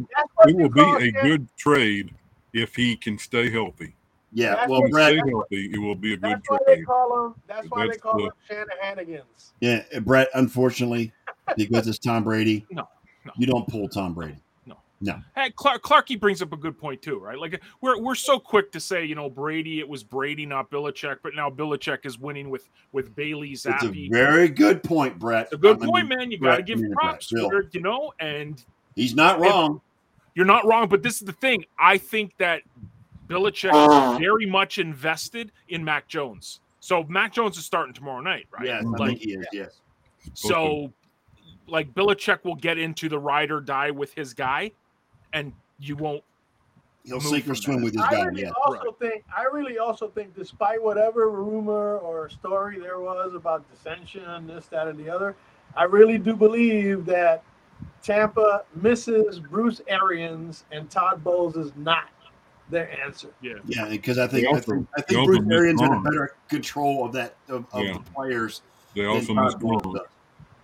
it will be a Shan- good trade if he can stay healthy. yeah. That's Well, what- Brett. Stay healthy, it will be a good trade. That's why they call him. That's why they call the- him Shanahanigans. Yeah, Brett. Unfortunately, because it's Tom Brady. No, no. You don't pull Tom Brady. No. No. Hey, Clark Clarky brings up a good point too, right? Like we're we're so quick to say, you know, Brady, it was Brady, not Belichick, but now Belichick is winning with with Bailey It's a very good point, Brett. It's a good I mean, point, man. You got to give props, Brett, you know, and He's not wrong. you're not wrong. But this is the thing. I think that Belichick is ah. very much invested in Mac Jones. So Mac Jones is starting tomorrow night, right? Yes, I Like, think he is. Yes. so, like Belichick will get into the ride or die with his guy, and you won't. He'll Move sink or swim that. with his I really Yeah. also think I really also think despite whatever rumor or story there was about dissension, and this, that, and the other, I really do believe that Tampa misses Bruce Arians and Todd Bowles is not their answer. Yeah. Yeah, because I think They I think, I think Bruce miss Arians had a better control of that of, of Yeah. the players They also miss Todd Gronk.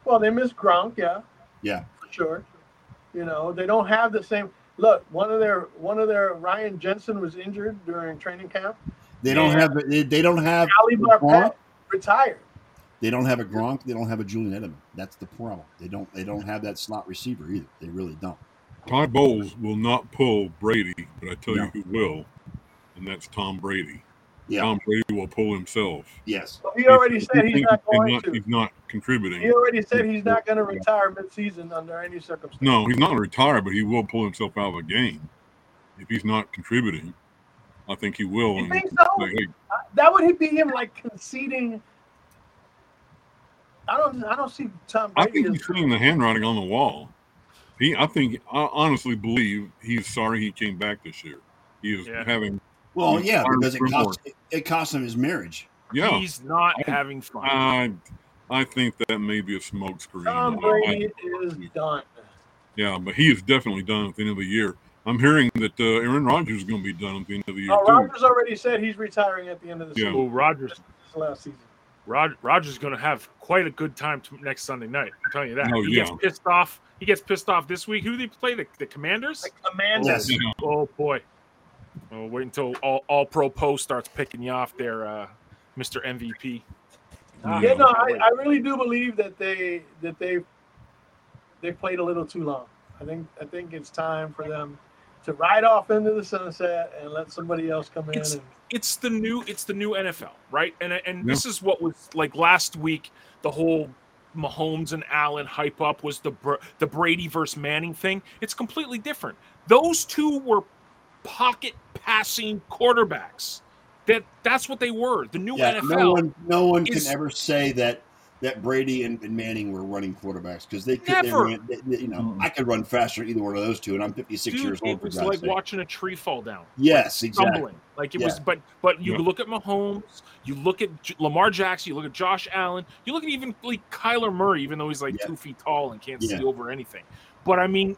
Well, they miss Gronk, yeah, Yeah. for sure. You know, they don't have the same look. One of their one of their Ryan Jensen was injured during training camp. They don't have they, they don't have Ali Gronk? Marpet retired. they don't have a Gronk. They don't have a Julian Edelman. That's the problem. They don't they don't have that slot receiver either. They really don't. Todd Bowles will not pull Brady, but I tell No. you who will, and that's Tom Brady. Yeah. Tom Brady will pull himself. Yes. Well, he already If said he he's not going not- to. He's not contributing. He already said he's not going to retire midseason under any circumstance. No, he's not going to retire, but he will pull himself out of a game if he's not contributing. I think he will. You and think so? say, hey, That would be him like conceding. I don't. I don't see Tom I think he's seeing the handwriting on the wall. He, I think, I honestly believe he's sorry he came back this year. He is Yeah. having, Well, He's yeah, because it for cost it, it cost him his marriage. yeah. He's not I- having fun. I, I think that may be a smokescreen. Tom I- I- Brady is done. Yeah, but he is definitely done at the end of the year. I'm hearing that uh, Aaron Rodgers is going to be done at the end of the year Oh, too. Rodgers already said he's retiring at the end of the Yeah. season. oh, Rodgers. This last season. Rod, Rodgers is going to have quite a good time t- next Sunday night. I'm telling you that. Oh, he yeah. gets pissed off. He gets pissed off this week. Who do they play? The, the Commanders. Like Amanda. Yes. Yeah. Oh boy. Oh, wait until all, all pro post starts picking you off there, uh, Mr. MVP. Ah, Yeah, no, I. I really do believe that they that they they played a little too long. I think I think it's time for them to ride off into the sunset and let somebody else come in. It's- And, it's the new it's the new NFL, right? And and this is what was like last week. The whole Mahomes and Allen hype up was the the Brady versus Manning thing. It's completely different. Those two were pocket passing quarterbacks. That that's what they were. The new Yeah, NFL. no one no one is- can ever say that that Brady and, and Manning were running quarterbacks because they could. They Never. ran, they- they- you know, I could run faster either one of those two, and I'm 56 Dude, years old. it was God's like sake. watching a tree fall down. Yes, exactly. stumbling. Like it was, but but you Yeah. look at Mahomes, you look at J- Lamar Jackson, you look at Josh Allen, you look at even like Kyler Murray, even though he's like Yeah. two feet tall and can't Yeah. see over anything. But I mean,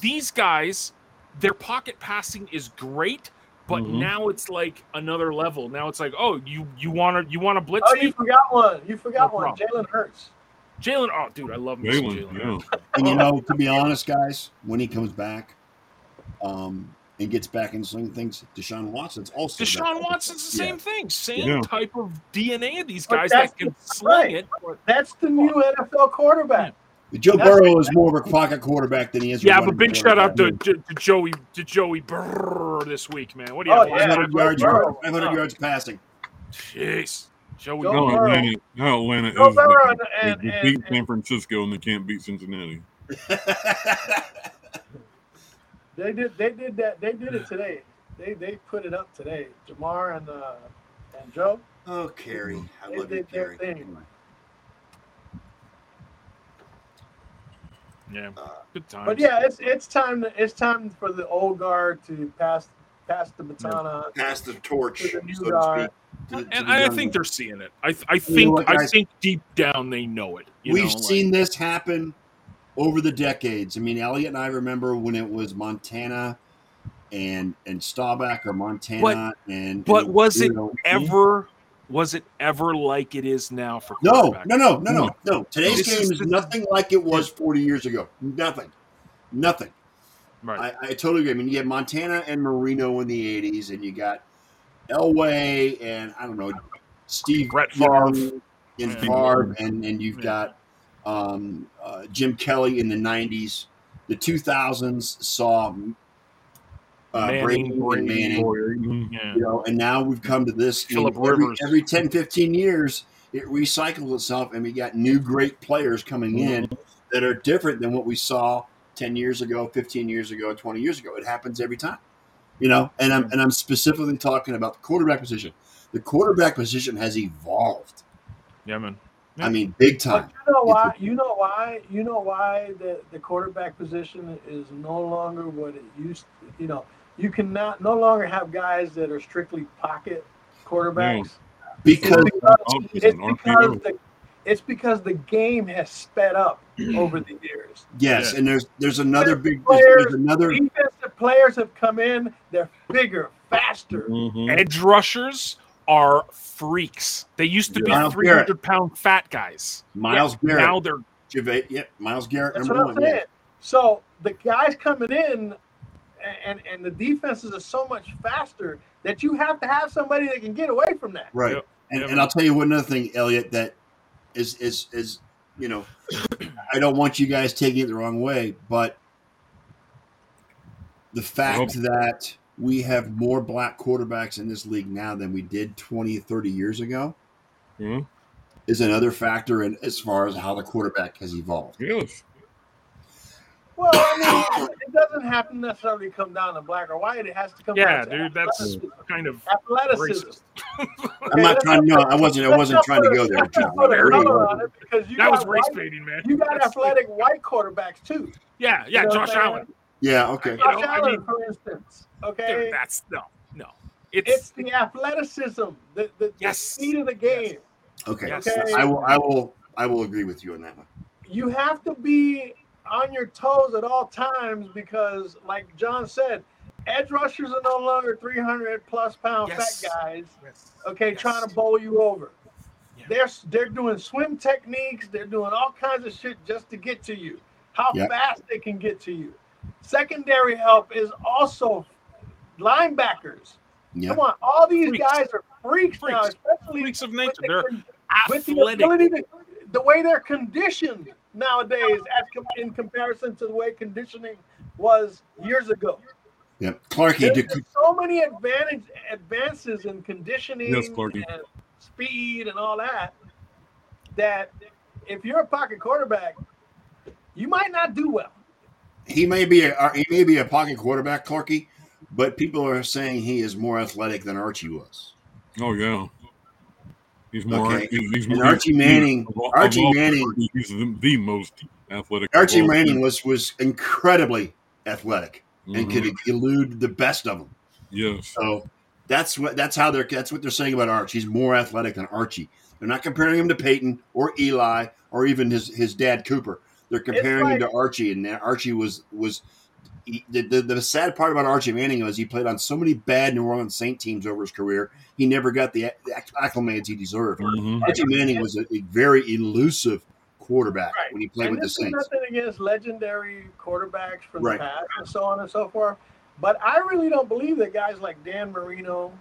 these guys, their pocket passing is great, but Mhm. now it's like another level. Now it's like, oh, you you want to you want to blitz oh, me, you forgot one. You forgot No one. Jalen Hurts. Jalen? Oh, dude, I love Jalen, Jalen. yeah. And you know, to be honest, guys, when he comes back, um, and gets back in swing things, Deshaun Watson's also. Deshaun type Watson's the Yeah. same thing, same Yeah. type of DNA of these guys that can the- sling right. it. but- That's the new NFL quarterback. Joe That's- Burrow is more of a pocket quarterback than he is. a Yeah, running but big shout out to, to, to Joey to Joey Brrr this week, man. What do you Oh, have? yeah. 500 yards, 500 Oh. yards passing. Jeez, Joey. Joe Now Burrow. Atlanta, now Atlanta Joe is Burrow the, and- they and- beat and- San Francisco and they can't beat Cincinnati. *laughs* They did. They did that. They did it today. They they put it up today. Ja'Marr and uh, and Joe. oh, Carrie, I They love you, did their Carrie. Yeah, Uh, good times. But yeah, it's it's time. To, it's time for the old guard to pass pass the baton on. pass the torch, To the new so to guard. speak. to- to and the I think guard. they're seeing it. I I think what, I think deep down they know it. you We've know, like- seen this happen over the decades. I mean, Elliot and I remember when it was Montana and and Staubach or Montana and but and, was it know, ever was it ever like it is now for No, no, no, no, no, no. Today's This game is- is this- nothing like it was 40 years ago. Nothing. Nothing. Right. I, I totally agree. I mean, you had Montana and Marino in the 80s, and you got Elway and, I don't know, Steve Brett Young Favre. and Yeah. Favre, and, and you've Yeah. got um, uh, Jim Kelly in the 90s. the 2000s saw uh, Brady and Manning, Mhm. Yeah. you know, and now we've come to this. you know, Philip every, Rivers. every 10, 15 years, it recycles itself, and we got new great players coming in that are different than what we saw 10 years ago, 15 years ago, 20 years ago. It happens every time, you know. And I'm and I'm specifically talking about the quarterback position. The quarterback position has evolved. Yeah, man. I mean, big But time. you know why? You know why? You know why the, the quarterback position is no longer what it used. To, you know, you cannot no longer have guys that are strictly pocket quarterbacks. Because It's because, it's because the it's because the game has sped up *clears throat* over the years. yes, Yeah. and there's there's another big Players, there's, there's another Defensive players have come in. They're bigger, faster. Mhm. Edge rushers are freaks. They used to be Myles 300 pound fat guys. Myles Yeah, Garrett. Now they're Gervais, yeah, Myles Garrett, That's number what I'm one. saying. Yeah. So the guys coming in, and and the defenses are so much faster that you have to have somebody that can get away from that. Right. Yep. And, Yep. and I'll tell you one other thing, Elliot, that is is is you know, I don't want you guys taking it the wrong way, but the fact that we have more black quarterbacks in this league now than we did 20, 30 years ago Mhm. is another factor in as far as how the quarterback has evolved. Yes. Well, I mean, it doesn't have to necessarily come down to black or white. It has to come yeah, down to dude. That's kind of athleticism. racist. *laughs* I'm not trying no, I wasn't I wasn't trying to go there. Let's not Jon. put a I color wasn't. on it because you That was race baiting, man. You got That's- athletic white quarterbacks too. Yeah, yeah. You know Josh what I'm saying? Allen. Yeah, okay. You Josh know, I Allen, mean- for instance. Okay, Dude, that's no, no. It's, it's the athleticism, the, the, Yes. the speed of the game. Okay. Yes. Okay. I will I will I will agree with you on that one. you have to be on your toes at all times because, like Jon said, edge rushers are no longer 300 plus pound Yes. fat guys. Yes. Okay, Yes. trying to bowl you over. Yeah. They're they're doing swim techniques. They're doing all kinds of shit just to get to you. How Yep. fast they can get to you. Secondary help is also linebackers. Yeah. Come on, all these Freaks. guys are freaks, now, Freaks. especially Freaks of with nature. the They're con- with the athletic. ability to, the way they're conditioned nowadays, as com- in comparison to the way conditioning was years ago. Yeah. Clarky, There's did, been so many advantage advances in conditioning Yes, Clarky. and speed and all that that if you're a pocket quarterback, you might not do well. he may be a he may be a pocket quarterback, Clarky, but people are saying he is more athletic than Archie was. Oh yeah. He's more. Okay. He's, he's And more- Archie Manning- all- Archie all- Manning- He's the, the most athletic. Archie all. Manning was was incredibly athletic and Mhm. could elude the best of them. Yes. So that's what that's how they're that's what they're saying about Arch. He's more athletic than Archie. They're not comparing him to Peyton or Eli or even his his dad Cooper. They're comparing him to Archie, and Archie was was he, the, the the sad part about Archie Manning was he played on so many bad New Orleans Saint teams over his career. He never got the acc- acclimates he deserved. Mhm. Archie Manning was a, a very elusive quarterback Right. when he played and with the this is Saints. nothing against legendary quarterbacks from Right. the past and so on and so forth. But I really don't believe that guys like Dan Marino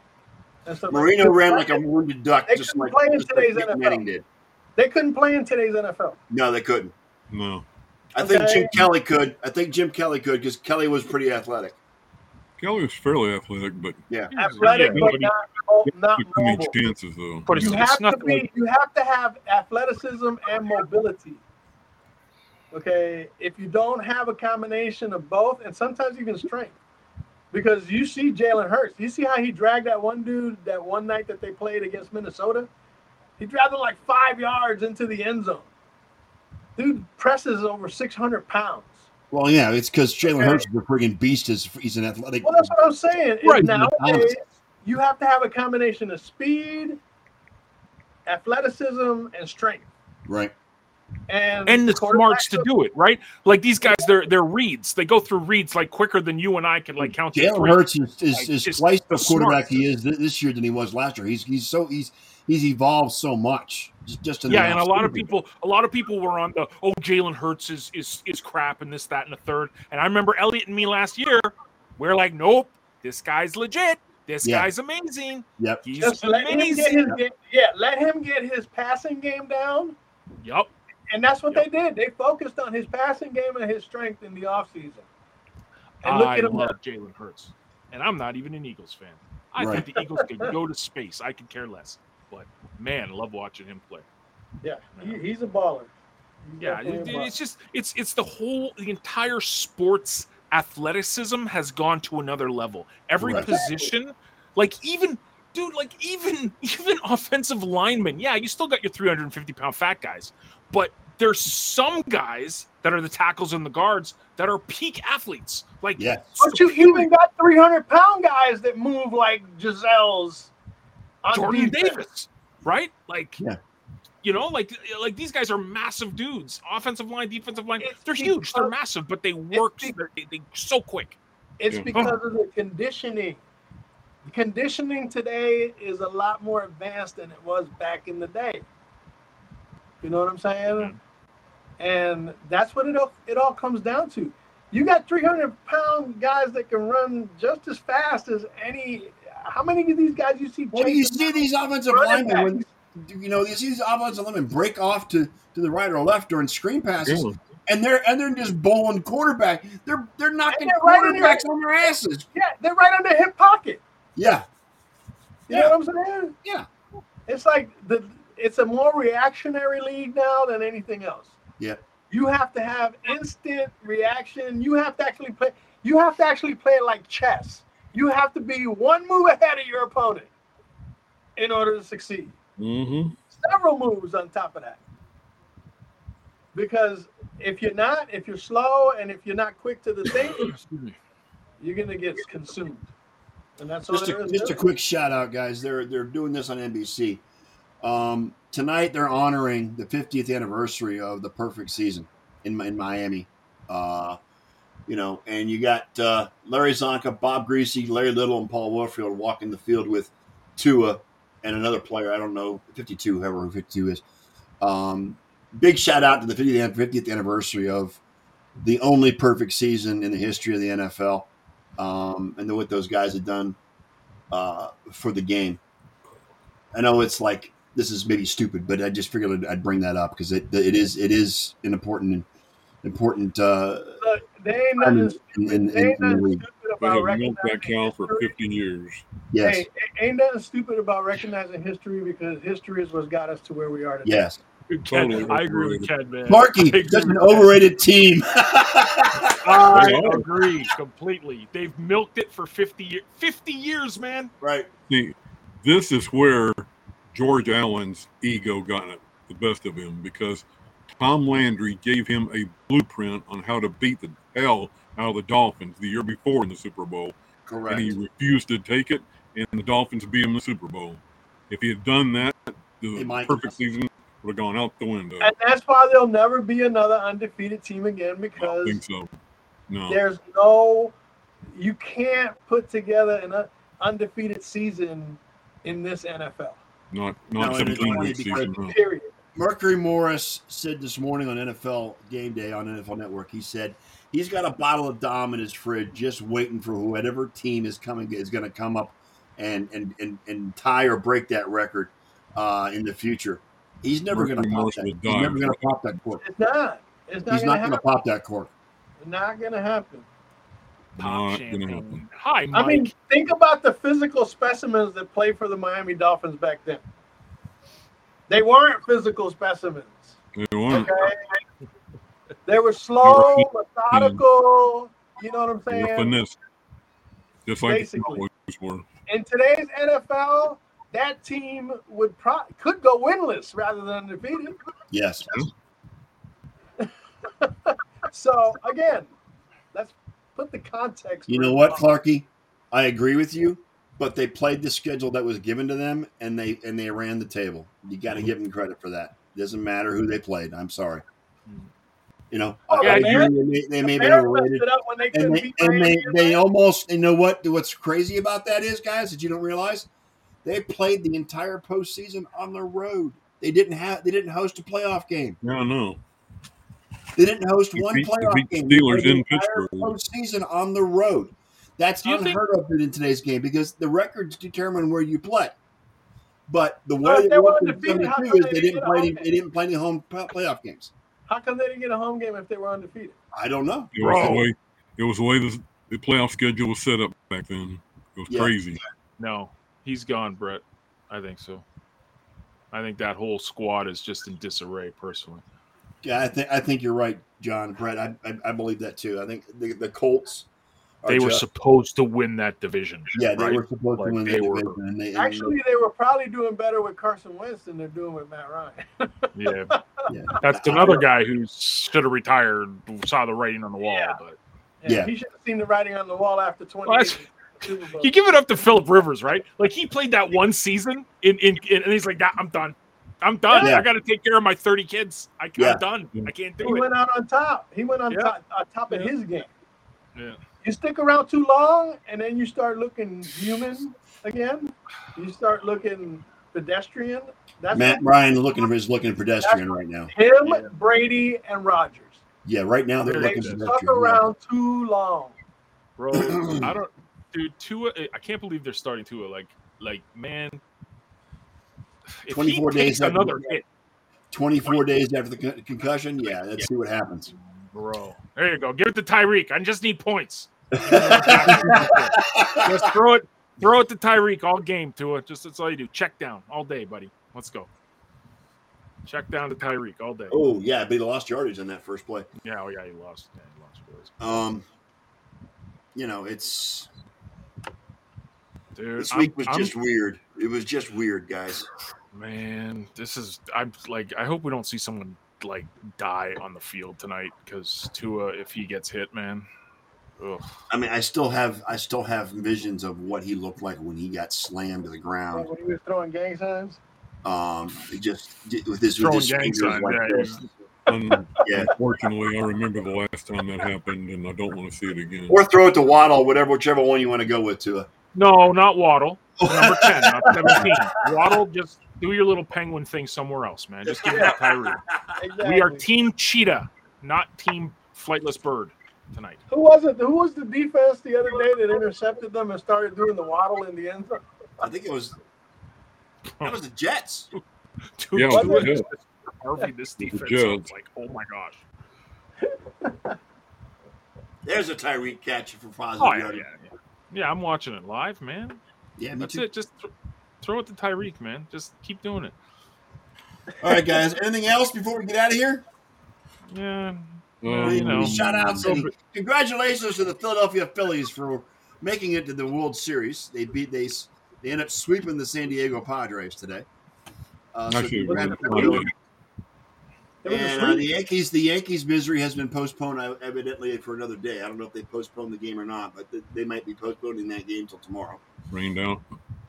and stuff Marino like ran like a wounded duck, They just couldn't like, play in just like NFL. Manning did. They couldn't play in today's NFL. No, they couldn't. No. I think Okay. Jim Kelly could. I think Jim Kelly could because Kelly was pretty athletic. Kelly was fairly athletic, but Yeah. Athletic, Yeah, but but not, mo- not too many mobile. chances though. But it's, You it's have to be. like You have to have athleticism and mobility. Okay, if you don't have a combination of both, and sometimes even strength, because you see Jalen Hurts, you see how he dragged that one dude that one night that they played against Minnesota. He dragged him like five yards into the end zone. Dude presses over six hundred pounds. Well, yeah, it's because Jalen Okay. Hurts is a friggin' beast. Is he's an athletic. Well, that's what I'm saying. Right. Nowadays, you have to have a combination of speed, athleticism, and strength. Right. And and the smarts to do it, right? Like these guys, they're they're reads. They go through reads like quicker than you and I could like count. to Jalen. Hurts is, is, Like, is just twice the the quarterback smarts. he is this year than he was last year. He's he's so he's he's evolved so much. Just, just in the Yeah, and a lot of people, a lot of people were on the oh Jalen Hurts is is is crap and this that and the third. And I remember Elliot and me last year. We're like, nope, this guy's legit. This Yeah. guy's amazing. Yep. He's Just let him get his game, yeah, let him get his passing game down, Yep. and that's what they did. They focused on his passing game and his strength in the offseason. And I look at him love. Jalen Hurts, and I'm not even an Eagles fan. I Right. think the Eagles could go to space. I could care less. But man, love watching him play. Yeah, he, he's a baller. He's Yeah, definitely a baller. it's just it's it's the whole the entire sports athleticism has gone to another level. Every Right. position, like even dude, like even *laughs* even offensive linemen. Yeah, you still got your 350 pound fat guys, but there's some guys that are the tackles and the guards that are peak athletes. Like Yeah. But you even got 300 pound guys that move like Giselle's. On Jordan defense. Davis, right? Like, Yeah. you know, like like these guys are massive dudes. Offensive line, defensive line, It's they're huge. They're massive, but they work. be- They're, they, they so quick. It's Yeah. because of the conditioning. Conditioning today is a lot more advanced than it was back in the day. You know what I'm saying? And that's what it all, it all comes down to. You got 300 pound guys that can run just as fast as any. How many of these guys you see? Well, you chasing see these offensive running linemen when you know you see these offensive linemen break off to, to the right or left during screen passes, Yeah. and they're and they're just bowling quarterback. They're they're knocking they're right in there. quarterbacks on their asses. Yeah, they're right on the hip pocket. Yeah, You Yeah. know what I'm saying? Yeah. It's like the it's a more reactionary league now than anything else. Yeah. You have to have instant reaction. You have to actually play you have to actually play it like chess. You have to be one move ahead of your opponent in order to succeed. Mm-hmm. Several moves on top of that. Because if you're not, if you're slow and if you're not quick to the *coughs* thing, you're gonna get consumed. And that's all just there a, is. just to a quick shout out, guys. They're they're doing this on NBC um, tonight. They're honoring the 50th anniversary of the perfect season in in Miami. Uh, you know, and you got uh, Larry Csonka, Bob Griese, Larry Little, and Paul Warfield walking the field with Tua and another player. I don't know, 52, whoever 52 is. Um, big shout out to the 50th, 50th anniversary of the only perfect season in the history of the NFL, um, and what those guys have done uh, for the game. I know it's like this is maybe stupid, but I just figured I'd, bring that up because it it is it is an important important uh, Look, they ain't nothing in, in, in, They ain't nothing stupid about have milked that cow for history. 50 years. Yes, Hey, ain't nothing stupid about recognizing history because history is what got us to where we are today. yes. Ken, Totally I agree with Ken, man. I Marky, agree such an overrated team. *laughs* I agree completely. They've milked it for 50 years. 50 years, man. right. See, this is where George Allen's ego got it, the best of him because Tom Landry gave him a blueprint on how to beat the hell out of the Dolphins the year before in the Super Bowl. Correct. And he refused to take it, and the Dolphins beat him in the Super Bowl. If he had done that, They the might- perfect season would have gone out the window. And that's why there'll never be another undefeated team again I don't because think so. No. there's no, you can't put together an undefeated season in this NFL. Not not and it's 17 funny week season. Period. Mercury Morris said this morning on NFL Game Day on NFL Network. He said he's got a bottle of Dom in his fridge, just waiting for whoever team is coming is going to come up and and and and tie or break that record uh, in the future. He's never going to pop that. He's never going to pop that cork. It's not. It's not He's gonna not going to pop that cork. It's not gonna happen. Pop Not gonna happen. Hi, Mike. I mean, think about the physical specimens that played for the Miami Dolphins back then. They weren't physical specimens. They weren't. Okay. They were slow, methodical. You know what I'm They saying? finesse. Just like the Basically. Cowboys were. In today's NFL, that team would pro- could go winless rather than undefeated. Yes. *laughs* So again, let's put the context. You know what. Clarky? I agree with you, but they played the schedule that was given to them, and they and they ran the table. You got to Mhm. give them credit for that. Doesn't matter who they played. I'm sorry. Mhm. You know, Oh, I, I yeah. They may, they may have been overrated. messed it up when they and they, beat and they, they almost you know what what's crazy about that is guys that you don't realize they played the entire postseason on the road they didn't have they didn't host a playoff game Yeah, I know. they didn't host They one beat- they playoff beat game the They Steelers in Pittsburgh. postseason on the road that's Do you think- unheard of in today's game because the records determine where you play but the way Well, they were worked in undefeated, how come is they they didn't didn't get a play any, game? they didn't play any home playoff games How come they didn't get a home game if they were undefeated? I don't know. It was the way it was the way the, the playoff schedule was set up back then. It was Yeah. crazy. No, he's gone, Brett. I think so. I think that whole squad is just in disarray, personally. Yeah, I think I think you're right, Jon Brett. I I, I believe that too. I think the, the Colts. Are They were just- supposed to win that division. yeah, they were supposed Like, to win they the were- division, and they, and Actually, they were probably doing better with Carson Wentz than they're doing with Matt Ryan. *laughs* Yeah, yeah. that's another guy who should have retired, saw the writing on the wall. Yeah. But Yeah. He should have seen the writing on the wall after 20 Well, that's- Super you give it up to Philip Rivers, right? Like he played that one season in, in, in and he's like, "Nah, I'm done. I'm done. Yeah. I got to take care of my 30 kids. I, Yeah. I'm done. I can't He do it. He went out on top. He went on Yeah. top, on top of his game. Yeah. You stick around too long, and then you start looking human again. You start looking pedestrian. That's Matt Ryan looking is looking pedestrian right now. him, Yeah. Brady, and Rodgers. Yeah, right now they're They looking They stuck around too long. Bro, I don't, dude. Tua, I can't believe they're starting Tua. Like, like man, if 24 he days takes after- another hit, 24 days after the con- concussion. Yeah, let's see what happens. bro. There you go. Give it to Tyreek. I just need points. Just throw it, throw it to Tyreek all game. to Tua. Just that's all you do. Check down all day, buddy. Let's go. Check down to Tyreek all day. oh yeah, but he lost yardage on that first play. Yeah, oh yeah, he lost. Yeah, he lost. Boys. Um, you know, it's Dude, this I'm- week was I'm- just weird. It was just weird, guys. Man, this is I'm like I hope we don't see someone like die on the field tonight because Tua, if he gets hit, man. Ugh. I mean, I still have I still have visions of what he looked like when he got slammed to the ground. When he was throwing gang signs. Um, just with his Throwing with his gang signs, like yeah, he this. was- Un- *laughs* Yeah. Unfortunately, I remember the last time that happened, and I don't want to see it again. or throw it to Waddle, whatever, whichever one you want to go with. To No, not Waddle. Number ten, not *laughs* seventeen. Waddle, just do your little penguin thing somewhere else, man. Just give it to Tyreek. Exactly. We are Team Cheetah, not Team Flightless Bird tonight. Who was it? Who was the defense the other day that intercepted them and started doing the waddle in the end zone? I think it was that was the Jets. *laughs* Dude, Yeah, Tua yeah. is Harvey, this defense. Jets. is like, oh my gosh. *laughs* There's a Tyreek catch for positive. Oh yeah, yeah, yeah. Yeah, I'm watching it live, man. yeah, me That's too. it. Just th- throw it to Tyreek, man. Just keep doing it. All right, guys. Anything else before we get out of here? Yeah. Well, you know. Shout out, So- City. Congratulations to the Philadelphia Phillies for making it to the World Series. They beat they they end up sweeping the San Diego Padres today. Uh, so Actually, it was congrats- Sunday. It was a and uh, the. Yankees, the Yankees' misery has been postponed uh, evidently for another day. I don't know if they postponed the game or not, but they might be postponing that game till tomorrow. rained out.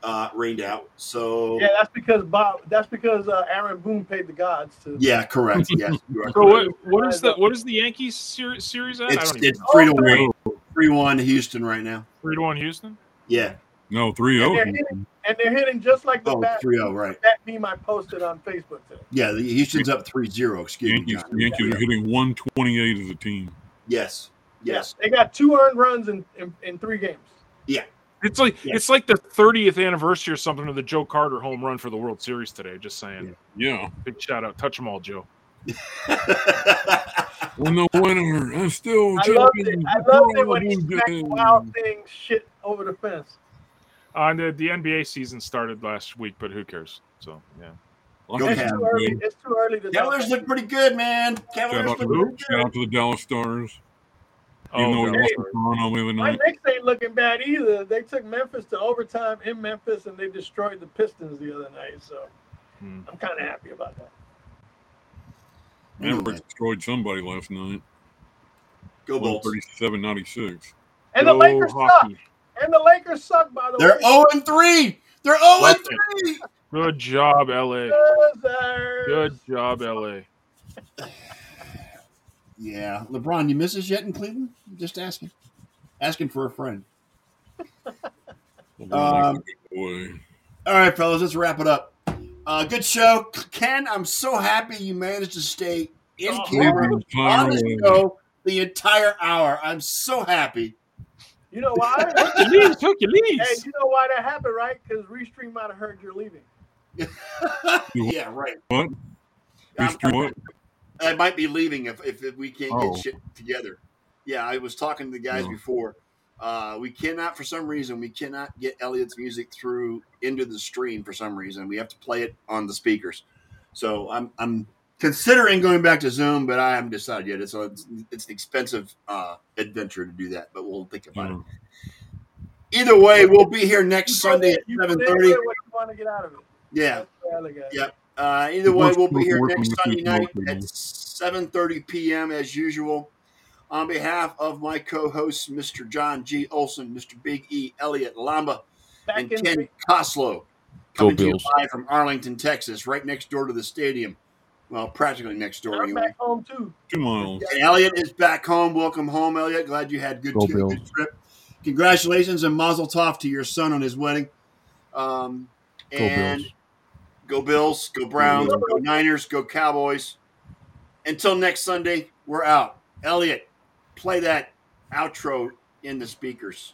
Uh, rained out, so Yeah, that's because Bob. That's because uh, Aaron Boone paid the gods to. yeah, correct. Yes, you are *laughs* So correct. what, what is the what is the Yankees ser- series at? I It's don't even it's three to one, three one Houston right now. Three to one Houston. Yeah, No, 3 And they're 0. hitting, and they're hitting just like the oh, bat, 3-0, right. that meme I posted on Facebook today. Yeah, the Houston's up 3-0, Excuse me, Yankees, Jon. Yankees are hitting 128 as a team. Yes, yes. Yeah, they got two earned runs in, in, in three games. It's like Yeah. it's like the 30th anniversary or something of the Joe Carter home run for the World Series today. Just saying. Yeah. Big shout out. Touch them all, Joe. We're the winner. I'm still I loved it. I loved it when he Blue wild thing shit over the fence. Uh, and the, the NBA season started last week, but who cares? So yeah. Like It's too early. man, It's too early to. Cavaliers look pretty good, man. Shout Cavaliers look to, pretty shout out to the Dallas Stars. Oh, Even though we God. lost to Toronto the other My night. Knicks ain't looking bad either. They took Memphis to overtime in Memphis, and they destroyed the Pistons the other night. So Hmm. I'm kind of happy about that. Mavericks destroyed somebody last night. Go Bolts. 37 96. And the Go Lakers suck. And the Lakers suck, by the way. They're way. 0 and 3. They're 0 and 3. Good job, LA. Losers. Good job, LA. *laughs* Yeah, LeBron, you miss us yet in Cleveland? Just asking. Asking for a friend. Um, All right, fellas, let's wrap it up. Uh, good show, Ken. I'm so happy you managed to stay in Oh, camera Cleveland's on the show the entire hour. I'm so happy. You know why? *laughs* Hercules, hey, you know why that happened, right? Because Restream might have heard you're leaving. *laughs* yeah, right. What? I'm- History what? I might be leaving if, if, if we can't Oh. get shit together. Yeah, I was talking to the guys Yeah. before. Uh, we cannot, for some reason, we cannot get Elliot's music through into the stream for some reason. We have to play it on the speakers. So I'm I'm considering going back to Zoom, but I haven't decided yet. It's a, it's, it's an expensive uh, adventure to do that, but we'll think about Yeah. it. Either way, we'll be here next Sunday at You put seven. What you want to get out of it? Yeah, That's what I look at. Yeah. Uh, either way, we'll be here next Sunday night at 7:30 p.m. as usual. On behalf of my co-hosts, Mr. Jon G. Olson, Mr. Big E. Elliott Lamba, Back and in Ken the, Koslow, coming to you live from Arlington, Texas, right next door to the stadium. Well, practically next door I'm anyway. back home too. Two miles. And Elliot is back home. Welcome home, Elliot. Glad you had good, Go good trip. Congratulations and Mazel Tov to your son on his wedding. Um, Go and Bills. Go Bills, go Browns, go Niners, go Cowboys. Until next Sunday, we're out. Elliot, play that outro in the speakers.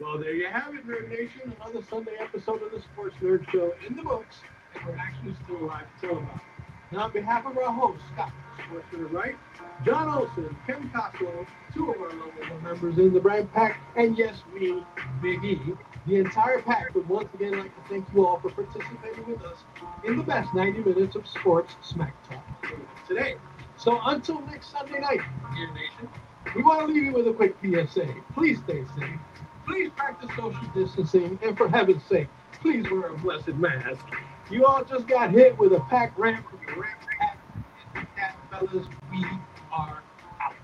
Well, there you have it, Nerd Nation. Another Sunday episode of the Sports Nerd Show in the books, and we're actually still live to tell about it. And on behalf of our host, Scott, Sports Nerd Right, Jon Olson, Ken Coslow, two of our local members in the Brand Pack, and yes, me, Big E, the entire pack would once again like to thank you all for participating with us in the best 90 minutes of sports smack talk today. So until next Sunday night, dear nation, we want to leave you with a quick PSA. Please stay safe. Please practice social distancing, and for heaven's sake, please wear a blessed mask. You all just got hit with a pack ramp from the ramp pack. Fellas, we are out.